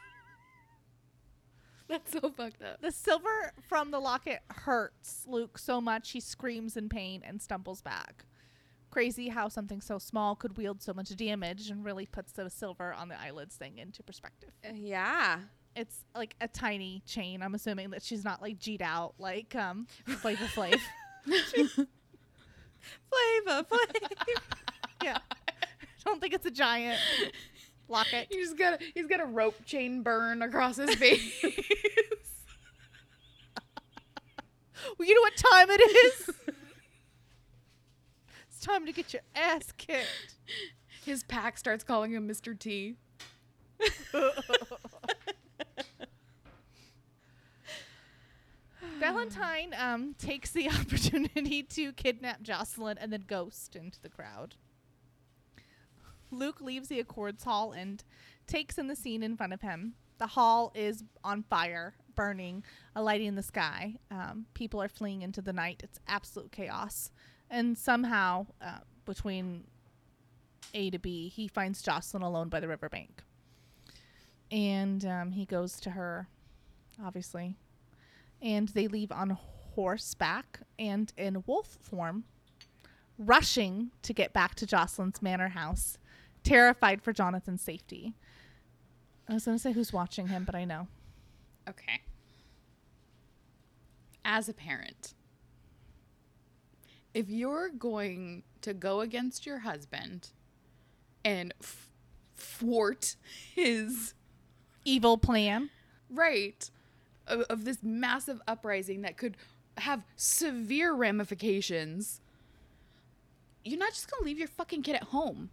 That's so fucked up. the silver from the locket hurts Luke so much he screams in pain and stumbles back. Crazy how something so small could wield so much damage and really puts the silver on the eyelids thing into perspective. Uh, yeah. It's like a tiny chain. I'm assuming that she's not like G'd out like um Flavor Flav. Flavor, flavor. yeah. I don't think it's a giant locket. He's got a, he's got a rope chain burn across his face. Well, you know what time it is? it's time to get your ass kicked. his pack starts calling him Mr. T. Valentine um, takes the opportunity to kidnap Jocelyn and then ghost into the crowd. Luke leaves the Accords Hall and takes in the scene in front of him. The hall is on fire, burning, a light in the sky. Um, people are fleeing into the night. It's absolute chaos. And somehow, uh, between A to B, he finds Jocelyn alone by the riverbank. And um, he goes to her, obviously, and they leave on horseback and in wolf form, rushing to get back to Jocelyn's manor house, terrified for Jonathan's safety. I was going to say who's watching him, but I know. Okay. As a parent, if you're going to go against your husband and f- thwart his Evil plan. right of, of this massive uprising that could have severe ramifications. You're not just gonna leave your fucking kid at home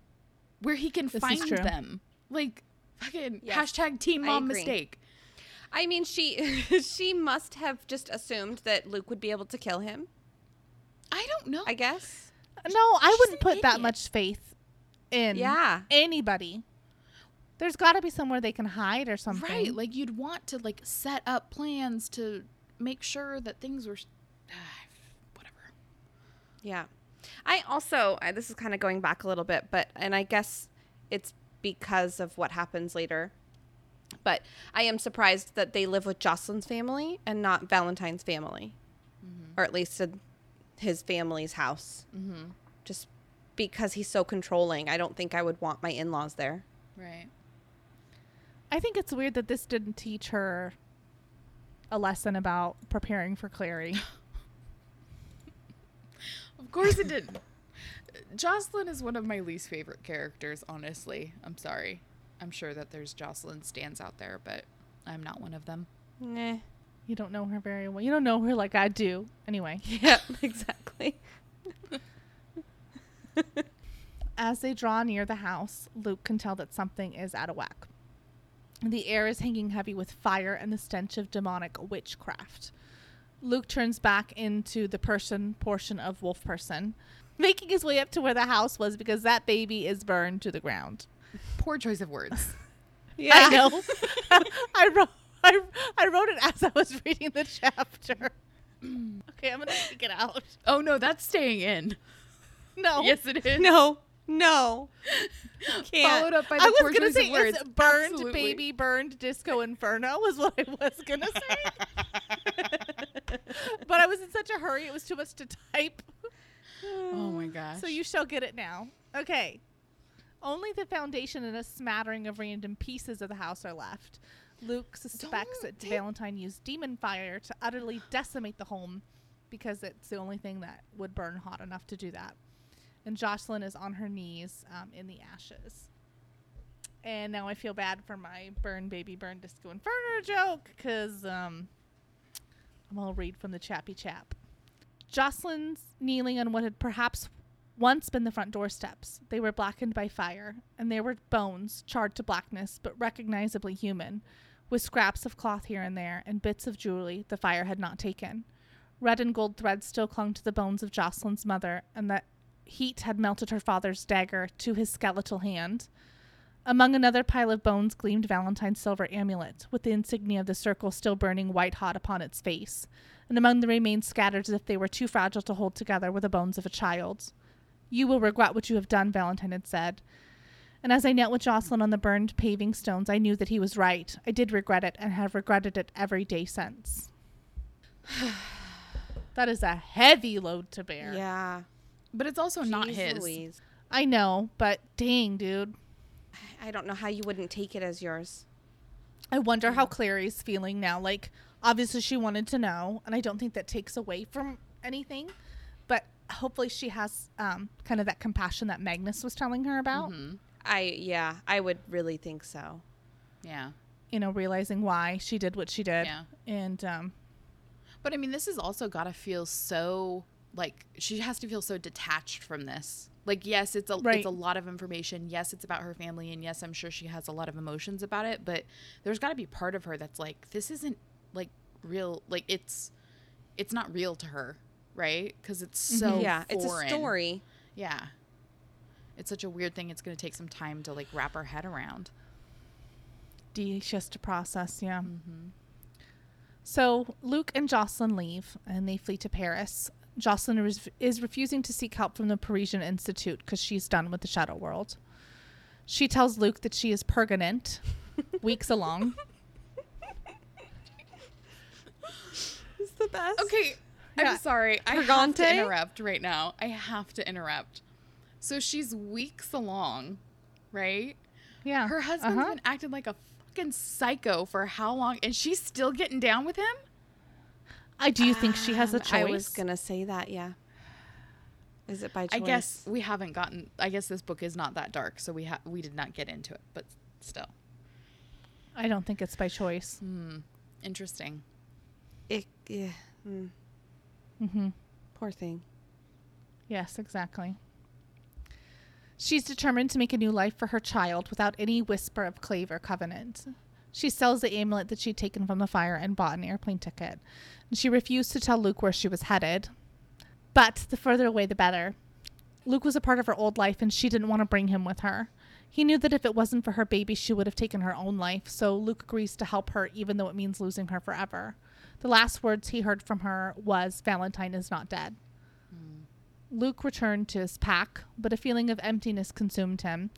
where he can This find them. Like fucking Yes, hashtag teen I mom agree. mistake. I mean, she she must have just assumed that Luke would be able to kill him. I don't know. I guess. No, I She's wouldn't an put that much faith in Yeah. anybody. There's got to be somewhere they can hide or something. Right, like you'd want to like set up plans to make sure that things were whatever. Yeah. I also, uh, this is kind of going back a little bit, but, and I guess it's because of what happens later. But I am surprised that they live with Jocelyn's family and not Valentine's family, or at least in his family's house. Mm-hmm. Just because he's so controlling, I don't think I would want my in laws there. Right. I think it's weird that this didn't teach her a lesson about preparing for Clary. Of course it didn't. Jocelyn is one of my least favorite characters, honestly. I'm sorry. I'm sure that there's Jocelyn stands out there, but I'm not one of them. Nah. You don't know her very well. You don't know her like I do. Anyway, Yeah, exactly. as they draw near the house, Luke can tell that something is out of whack. The air is hanging heavy with fire and the stench of demonic witchcraft. Luke turns back into the person portion of Wolf Person, making his way up to where the house was because that baby is burned to the ground. Poor choice of words. Yeah, I know. I wrote I, I wrote it as I was reading the chapter. okay, I'm gonna take it out. oh no, that's staying in. No. Yes, it is. No, no. Can't. Followed up by the I was gonna say words. it's burned Absolutely. baby burned disco inferno was what I was gonna say. but I was in such a hurry it was too much to type. Oh my gosh. So you shall get it now. Okay. Only the foundation and a smattering of random pieces of the house are left. Luke suspects Don't that Valentine used demon fire to utterly decimate the home because it's the only thing that would burn hot enough to do that. And Jocelyn is on her knees um, in the ashes. And now I feel bad for my burn baby burn disco inferno joke because um, I'm all read from the chappy chap. Jocelyn's kneeling on what had perhaps once been the front door steps. They were blackened by fire, and there were bones, charred to blackness, but recognizably human, with scraps of cloth here and there, and bits of jewelry the fire had not taken. Red and gold threads still clung to the bones of Jocelyn's mother, and the heat had melted her father's dagger to his skeletal hand. Among another pile of bones gleamed Valentine's silver amulet, with the insignia of the circle still burning white hot upon its face, and among the remains scattered as if they were too fragile to hold together were the bones of a child. You will regret what you have done, Valentine had said. And as I knelt with Jocelyn on the burned paving stones, I knew that he was right. I did regret it and have regretted it every day since. that is a heavy load to bear. Yeah. But it's also not his. Louise. I know, but dang, dude. I don't know how you wouldn't take it as yours. I wonder how Clary's feeling now. Like, obviously, she wanted to know, and I don't think that takes away from anything. But hopefully, she has um, kind of that compassion that Magnus was telling her about. hmm I yeah, I would really think so. Yeah. You know, realizing why she did what she did. Yeah. And um, But I mean, this has also got to feel so like she has to feel so detached from this. Like, yes, it's a Right. it's a lot of information. Yes, it's about her family, and yes, I'm sure she has a lot of emotions about it. But there's got to be part of her that's like, this isn't like real. Like, it's it's not real to her, right? Because it's so Mm-hmm. yeah, it's a story. Yeah, it's such a weird thing. It's going to take some time to like wrap her head around. D just to process, yeah. Mm-hmm. So Luke and Jocelyn leave and they flee to Paris. Jocelyn is, is refusing to seek help from the Parisian Institute because she's done with the shadow world. She tells Luke that she is pregnant, weeks along. It's the best. Okay, Yeah. I'm sorry. I have Purgante? to interrupt right now. I have to interrupt. So she's weeks along, right? Yeah. Her husband's Uh-huh. been acting like a fucking psycho for how long, and she's still getting down with him? I do you think she has a Um, choice? I was gonna say that. Yeah. Is it by choice? I guess we haven't gotten. I guess this book is not that dark, so we ha- we did not get into it. But still, I don't think it's by choice. hmm, interesting. It, yeah. mm, Mm-hmm. poor thing. Yes, exactly. She's determined to make a new life for her child without any whisper of clave or covenant. She sells the amulet that she'd taken from the fire and bought an airplane ticket. And she refused to tell Luke where she was headed. But the further away, the better. Luke was a part of her old life, and she didn't want to bring him with her. He knew that if it wasn't for her baby, she would have taken her own life, so Luke agrees to help her, even though it means losing her forever. The last words he heard from her was, Valentine is not dead. Hmm. Luke returned to his pack, but a feeling of emptiness consumed him.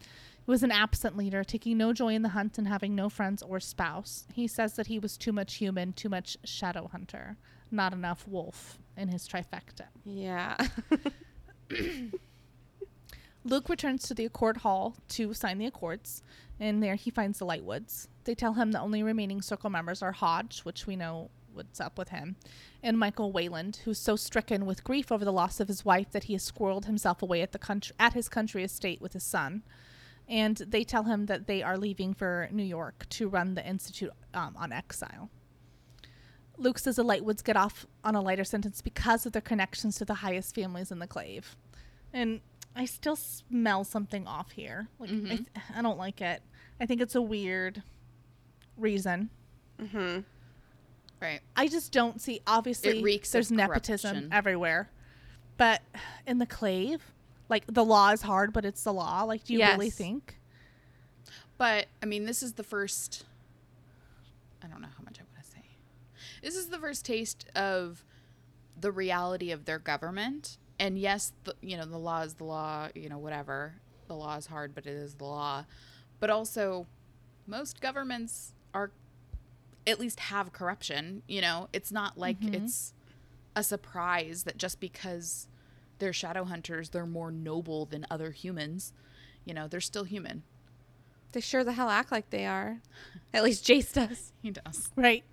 He was an absent leader, taking no joy in the hunt and having no friends or spouse. He says that he was too much human, too much shadow hunter, not enough wolf in his trifecta. Yeah. Luke returns to the Accord Hall to sign the Accords, and there he finds the Lightwoods. They tell him the only remaining circle members are Hodge, which we know what's up with him, and Michael Wayland, who's so stricken with grief over the loss of his wife that he has squirreled himself away at the country at his country estate with his son. And they tell him that they are leaving for New York to run the institute um, on exile. Luke says the Lightwoods get off on a lighter sentence because of their connections to the highest families in the clave. And I still smell something off here. Like I, Mhm. th- I don't like it. I think it's a weird reason. mm-hmm. Right. I just don't see. Obviously, there's nepotism everywhere, but in the clave, like the law is hard, but it's the law. Like, do you really think? But I mean, this is the first. I don't know how much I want to say. This is the first taste of the reality of their government. And yes, the, you know, the law is the law. You know, whatever. The law is hard, but it is the law. But also, most governments are at least have corruption. You know, it's not like Mhm. it's a surprise that just because they're shadow hunters, they're more noble than other humans. You know, they're still human. They sure the hell act like they are. At least Jace does. He does. Right.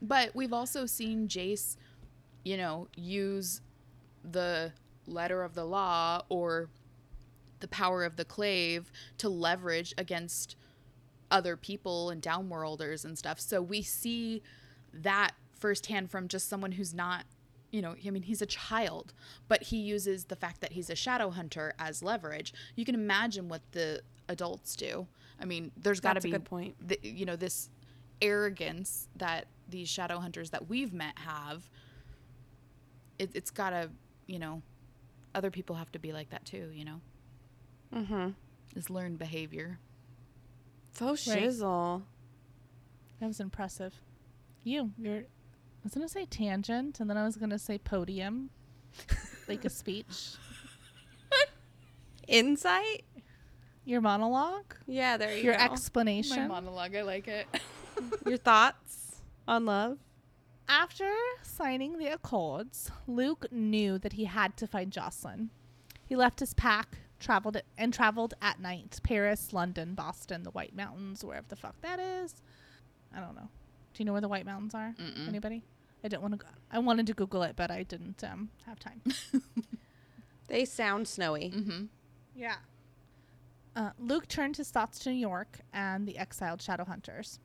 But we've also seen Jace, you know, use the letter of the law or the power of the clave to leverage against other people and downworlders and stuff. So we see that firsthand from just someone who's not, you know, I mean, he's a child, but he uses the fact that he's a shadow hunter as leverage. You can imagine what the adults do. I mean, there's got to be a good point. the, you know this arrogance that these shadow hunters that we've met have it, it's gotta you know other people have to be like that too you know Mm-hmm. this learned behavior Faux Right. shizzle. That was impressive. You, you're. I was gonna say tangent, and then I was gonna say podium, like a speech. Insight? Your monologue, Yeah, there you go. your go. explanation. My monologue i like it Your thoughts on love? After signing the accords, Luke knew that he had to find Jocelyn. He left his pack, traveled and traveled at night. Paris, London, Boston, the White Mountains, wherever the fuck that is. I don't know. Do you know where the White Mountains are? Mm-mm. Anybody? I didn't want to. Go- I wanted to Google it, but I didn't um, have time. They sound snowy. mm-hmm Yeah. Uh, Luke turned his thoughts to New York and the exiled shadow hunters.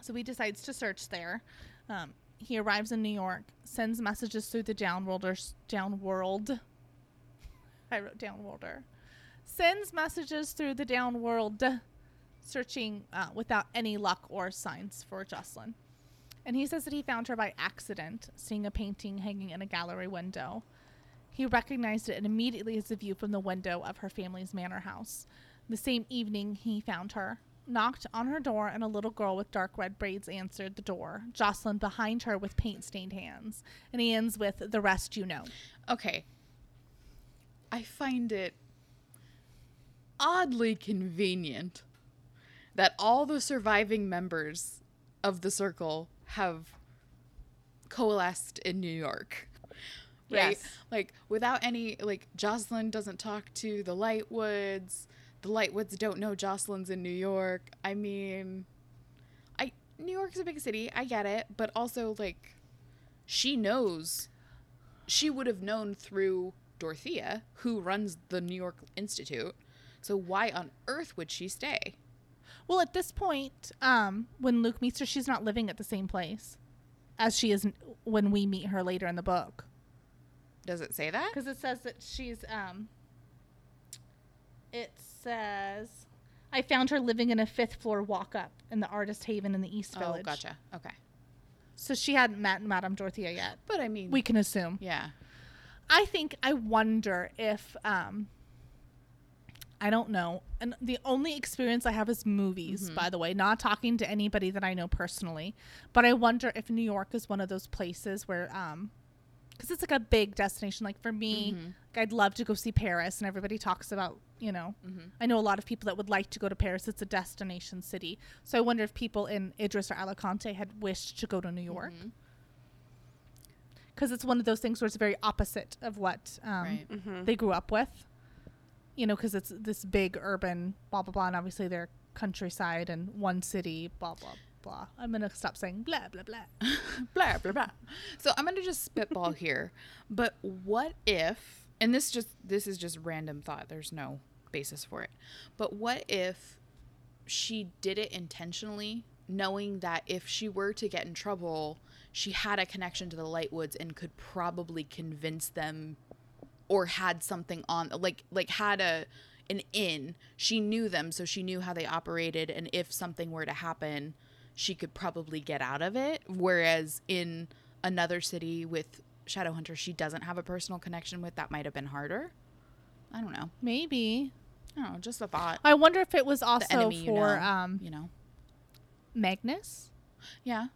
So he decides to search there. Um, he arrives in New York, sends messages through the downworlders, downworld. I wrote downworlder. Sends messages through the downworld, searching uh, without any luck or signs for Jocelyn. And he says that he found her by accident, seeing a painting hanging in a gallery window. He recognized it and immediately as a view from the window of her family's manor house. The same evening, he found her, knocked on her door, and a little girl with dark red braids answered the door, Jocelyn behind her with paint stained hands. And he ends with, The rest you know. okay i find it oddly convenient that all the surviving members of the circle have coalesced in new york right? Yes. Like without any like Jocelyn doesn't talk to the Lightwoods. The Lightwoods don't know Jocelyn's in New York. I mean, I New York's a big city. I get it, but also like she knows she would have known through Dorothea, who runs the New York Institute. So why on earth would she stay? Well, at this point, um, when Luke meets her, she's not living at the same place as she is when we meet her later in the book. Does it say that? Because it says that she's um. It says, I found her living in a fifth floor walk up in the Artist Haven in the East Village. Oh, gotcha. Okay. So she hadn't met Madame Dorothea yet. But I mean, We can assume. yeah. I think I wonder if um I don't know. And the only experience I have is movies, by the way, not talking to anybody that I know personally. But I wonder if New York is one of those places where um cuz it's like a big destination like for me, like, I'd love to go see Paris and everybody talks about, you know. I know a lot of people that would like to go to Paris. It's a destination city. So I wonder if people in Idris or Alicante had wished to go to New York. Because it's one of those things where it's very opposite of what um, Right. Mm-hmm. they grew up with. You know, because it's this big urban blah blah blah, and obviously they're countryside and one city blah blah blah. I'm gonna stop saying blah blah blah. blah blah blah. So I'm gonna just spitball here, but what if? And this just this is just random thought. There's no basis for it. But what if she did it intentionally, knowing that if she were to get in trouble, she had a connection to the Lightwoods and could probably convince them, or had something on like like had a an in. She knew them, so she knew how they operated, and if something were to happen, she could probably get out of it. Whereas in another city with Shadowhunter, she doesn't have a personal connection with. That might have been harder. I don't know. Maybe. I don't know. Just a thought. I wonder if it was also enemy, you for know. um, you know. Magnus Yeah.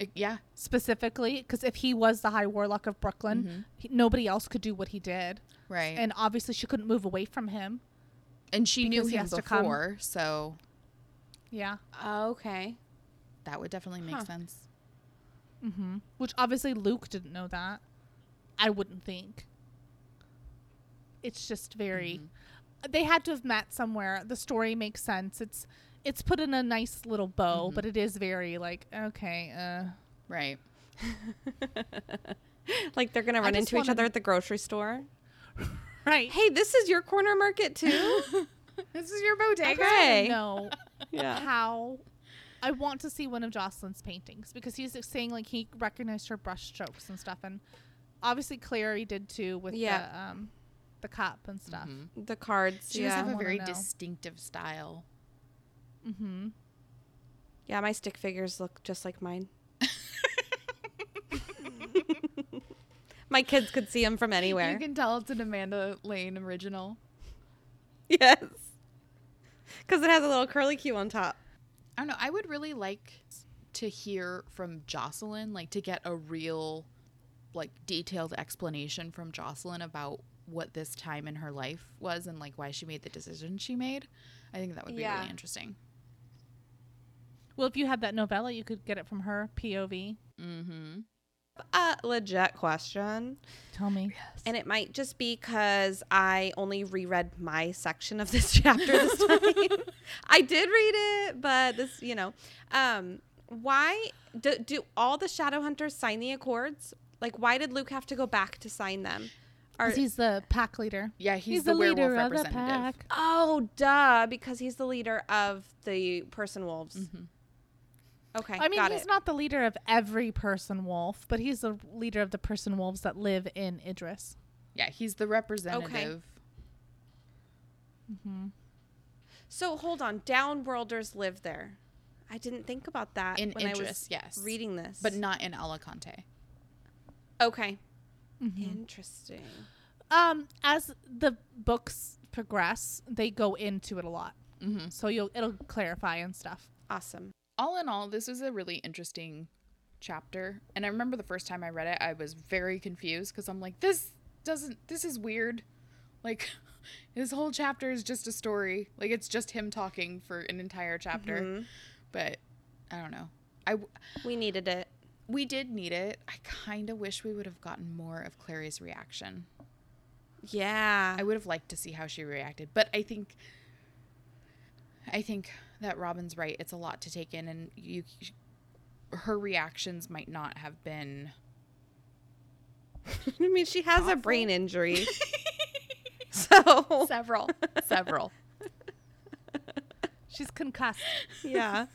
It- yeah. specifically, because if he was the High Warlock of Brooklyn, Mhm. he, nobody else could do what he did, Right. And, and obviously she couldn't move away from him. And she knew because he him has to before, so Yeah. Okay. that would definitely make Huh. sense. Mm-hmm. Which obviously Luke didn't know that. I wouldn't think. It's just very. They had to have met somewhere. The story makes sense. It's it's put in a nice little bow, Mhm. but it is very like okay. Uh, Right. like they're gonna run into each wanna- other at the grocery store. right. Hey, this is your corner market too. This is your I bodega. Okay. know yeah. how. I want to see one of Jocelyn's paintings because he's saying like he recognized her brush strokes and stuff, and obviously Clary did too with Yeah. the um, the cup and stuff. Mhm. The cards. She does have a very distinctive style. Mm-hmm. yeah, my stick figures look just like mine. my kids could see them from anywhere. You can tell it's an Amanda Lane original. yes. Because it has a little curly Q on top. I don't know. I would really like to hear from Jocelyn, like to get a real, like detailed explanation from Jocelyn about what this time in her life was and like why she made the decision she made. I think that would be Yeah. really interesting. Well, if you had that novella, you could get it from her POV. Mm-hmm. A legit question. Tell me. And it might just be because I only reread my section of this chapter this time. I did read it, but this, you know, um, why do, do all the shadow hunters sign the accords? Like, why did Luke have to go back to sign them? Are, 'Cause he's the pack leader. Yeah, he's, the, werewolf representative. oh, duh, because he's the leader of the person wolves. Mhm. Okay, I mean, got he's it. not the leader of every person wolf, but he's the leader of the person wolves that live in Idris. Yeah, he's the representative. Mm-hmm. so hold on, downworlders live there. I didn't think about that In when I was yes. reading this, But not in Alicante. okay. Mm-hmm. Interesting. Um, as the books progress, they go into it a lot, Mm-hmm. so you'll it'll clarify and stuff. Awesome. All in all, this was a really interesting chapter. And I remember the first time I read it, I was very confused because I'm like, this doesn't, this is weird. Like, this whole chapter is just a story. Like, it's just him talking for an entire chapter. Mhm. But I don't know. I, w- We needed it. we did need it. I kind of wish we would have gotten more of Clary's reaction. Yeah. I would have liked to see how she reacted, but I think I think that Robin's right. It's a lot to take in and you her reactions might not have been I mean, she has a brain injury. so, Several. Several. She's concussed. yeah.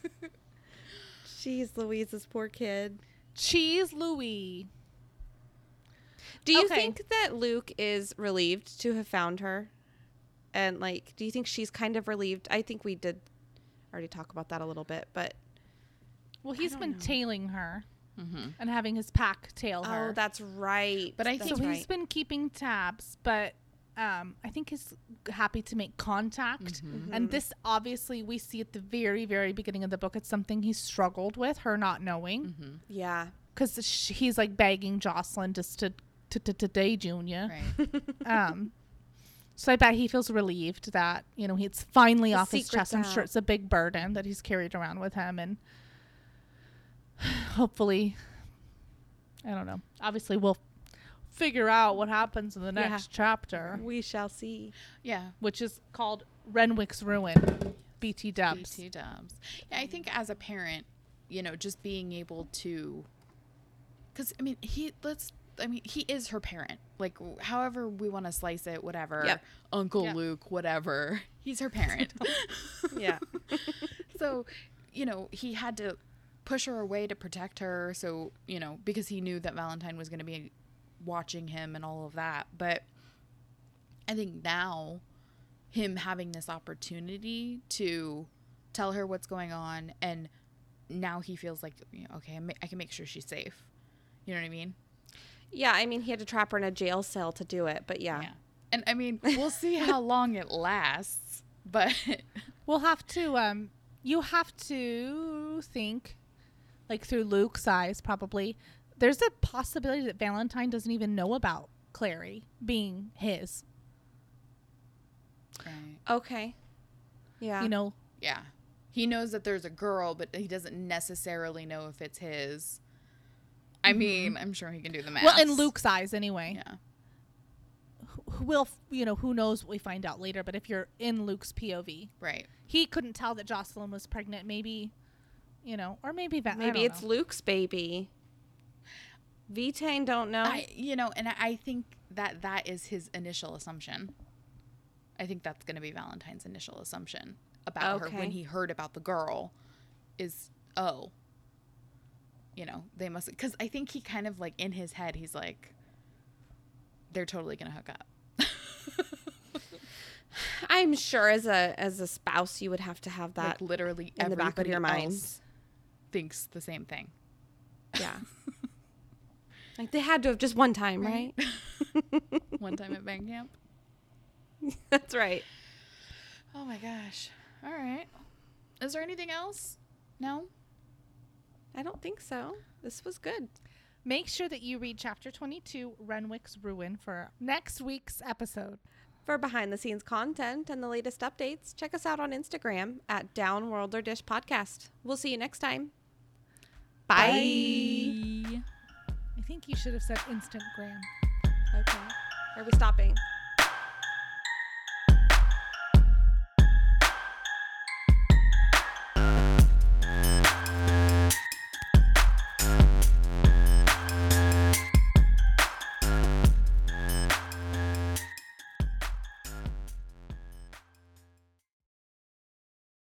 Jeez, Louise, this poor kid. Cheese Louis. Do you Okay. think that Luke is relieved to have found her? And like, do you think she's kind of relieved? I think we did already talk about that a little bit, but Well, he's don't been know. tailing her hmm and having his pack tail her. oh, that's right. But I That's so think- he's been keeping tabs, but um, I think he's happy to make contact. Mm-hmm. And this obviously we see at the very, very beginning of the book. It's something he struggled with, her not knowing, Mm-hmm. yeah. because he's like begging Jocelyn just to to to today, Junior. Right. Um, so I bet he feels relieved that you know he's finally The off his chest. I'm sure it's a big burden that he's carried around with him, and hopefully, I don't know. Obviously, we'll figure out what happens in the Yeah. next chapter, We shall see. Yeah. which is called Renwick's Ruin. BT Dubs. BT dubs. Yeah, I think as a parent, you know, just being able to, because I mean, he let's. I mean, he is her parent. Like, however we want to slice it, whatever. Yep. Uncle Yeah. Luke, whatever. He's her parent. Yeah. so, you know, he had to push her away to protect her. So, you know, because he knew that Valentine was going to be watching him and all of that. But I think now, him having this opportunity to tell her what's going on, and now he feels like, you know, okay, I can make sure she's safe. You know what I mean? Yeah, I mean, he had to trap her in a jail cell to do it, but yeah. And I mean, we'll see how long it lasts. But We'll have to. Um, you have to think, like through Luke's eyes, probably. There's a possibility that Valentine doesn't even know about Clary being his. right. Okay. Yeah. You know, Yeah. He knows that there's a girl, but he doesn't necessarily know if it's his. I mm-hmm. mean, I'm sure he can do the math. well, in Luke's eyes, anyway. Yeah. Who will you know? Who knows? what We find out later. But if you're in Luke's POV, Right. he couldn't tell that Jocelyn was pregnant. Maybe, you know, or maybe Va- I Maybe it's know. Luke's baby. Vitane don't know. I, you know, and I- I think that that is his initial assumption. I think that's going to be Valentine's initial assumption about her when he heard about the girl is, oh, you know, they must, because I think he kind of like in his head, he's like, they're totally going to hook up. I'm sure as a as a spouse you would have to have that. like literally in the back of your mind. thinks the same thing. yeah. like they had to have just one time, right? One time at band camp. That's right. Oh my gosh. All right. Is there anything else? No? I don't think so. This was good. Make sure that you read chapter 22, Renwick's Ruin, for next week's episode. For behind the scenes content and the latest updates, check us out on Instagram at Downworlder Dish Podcast. We'll see you next time. Bye. I think you should have said Instagram. Okay. Are we stopping?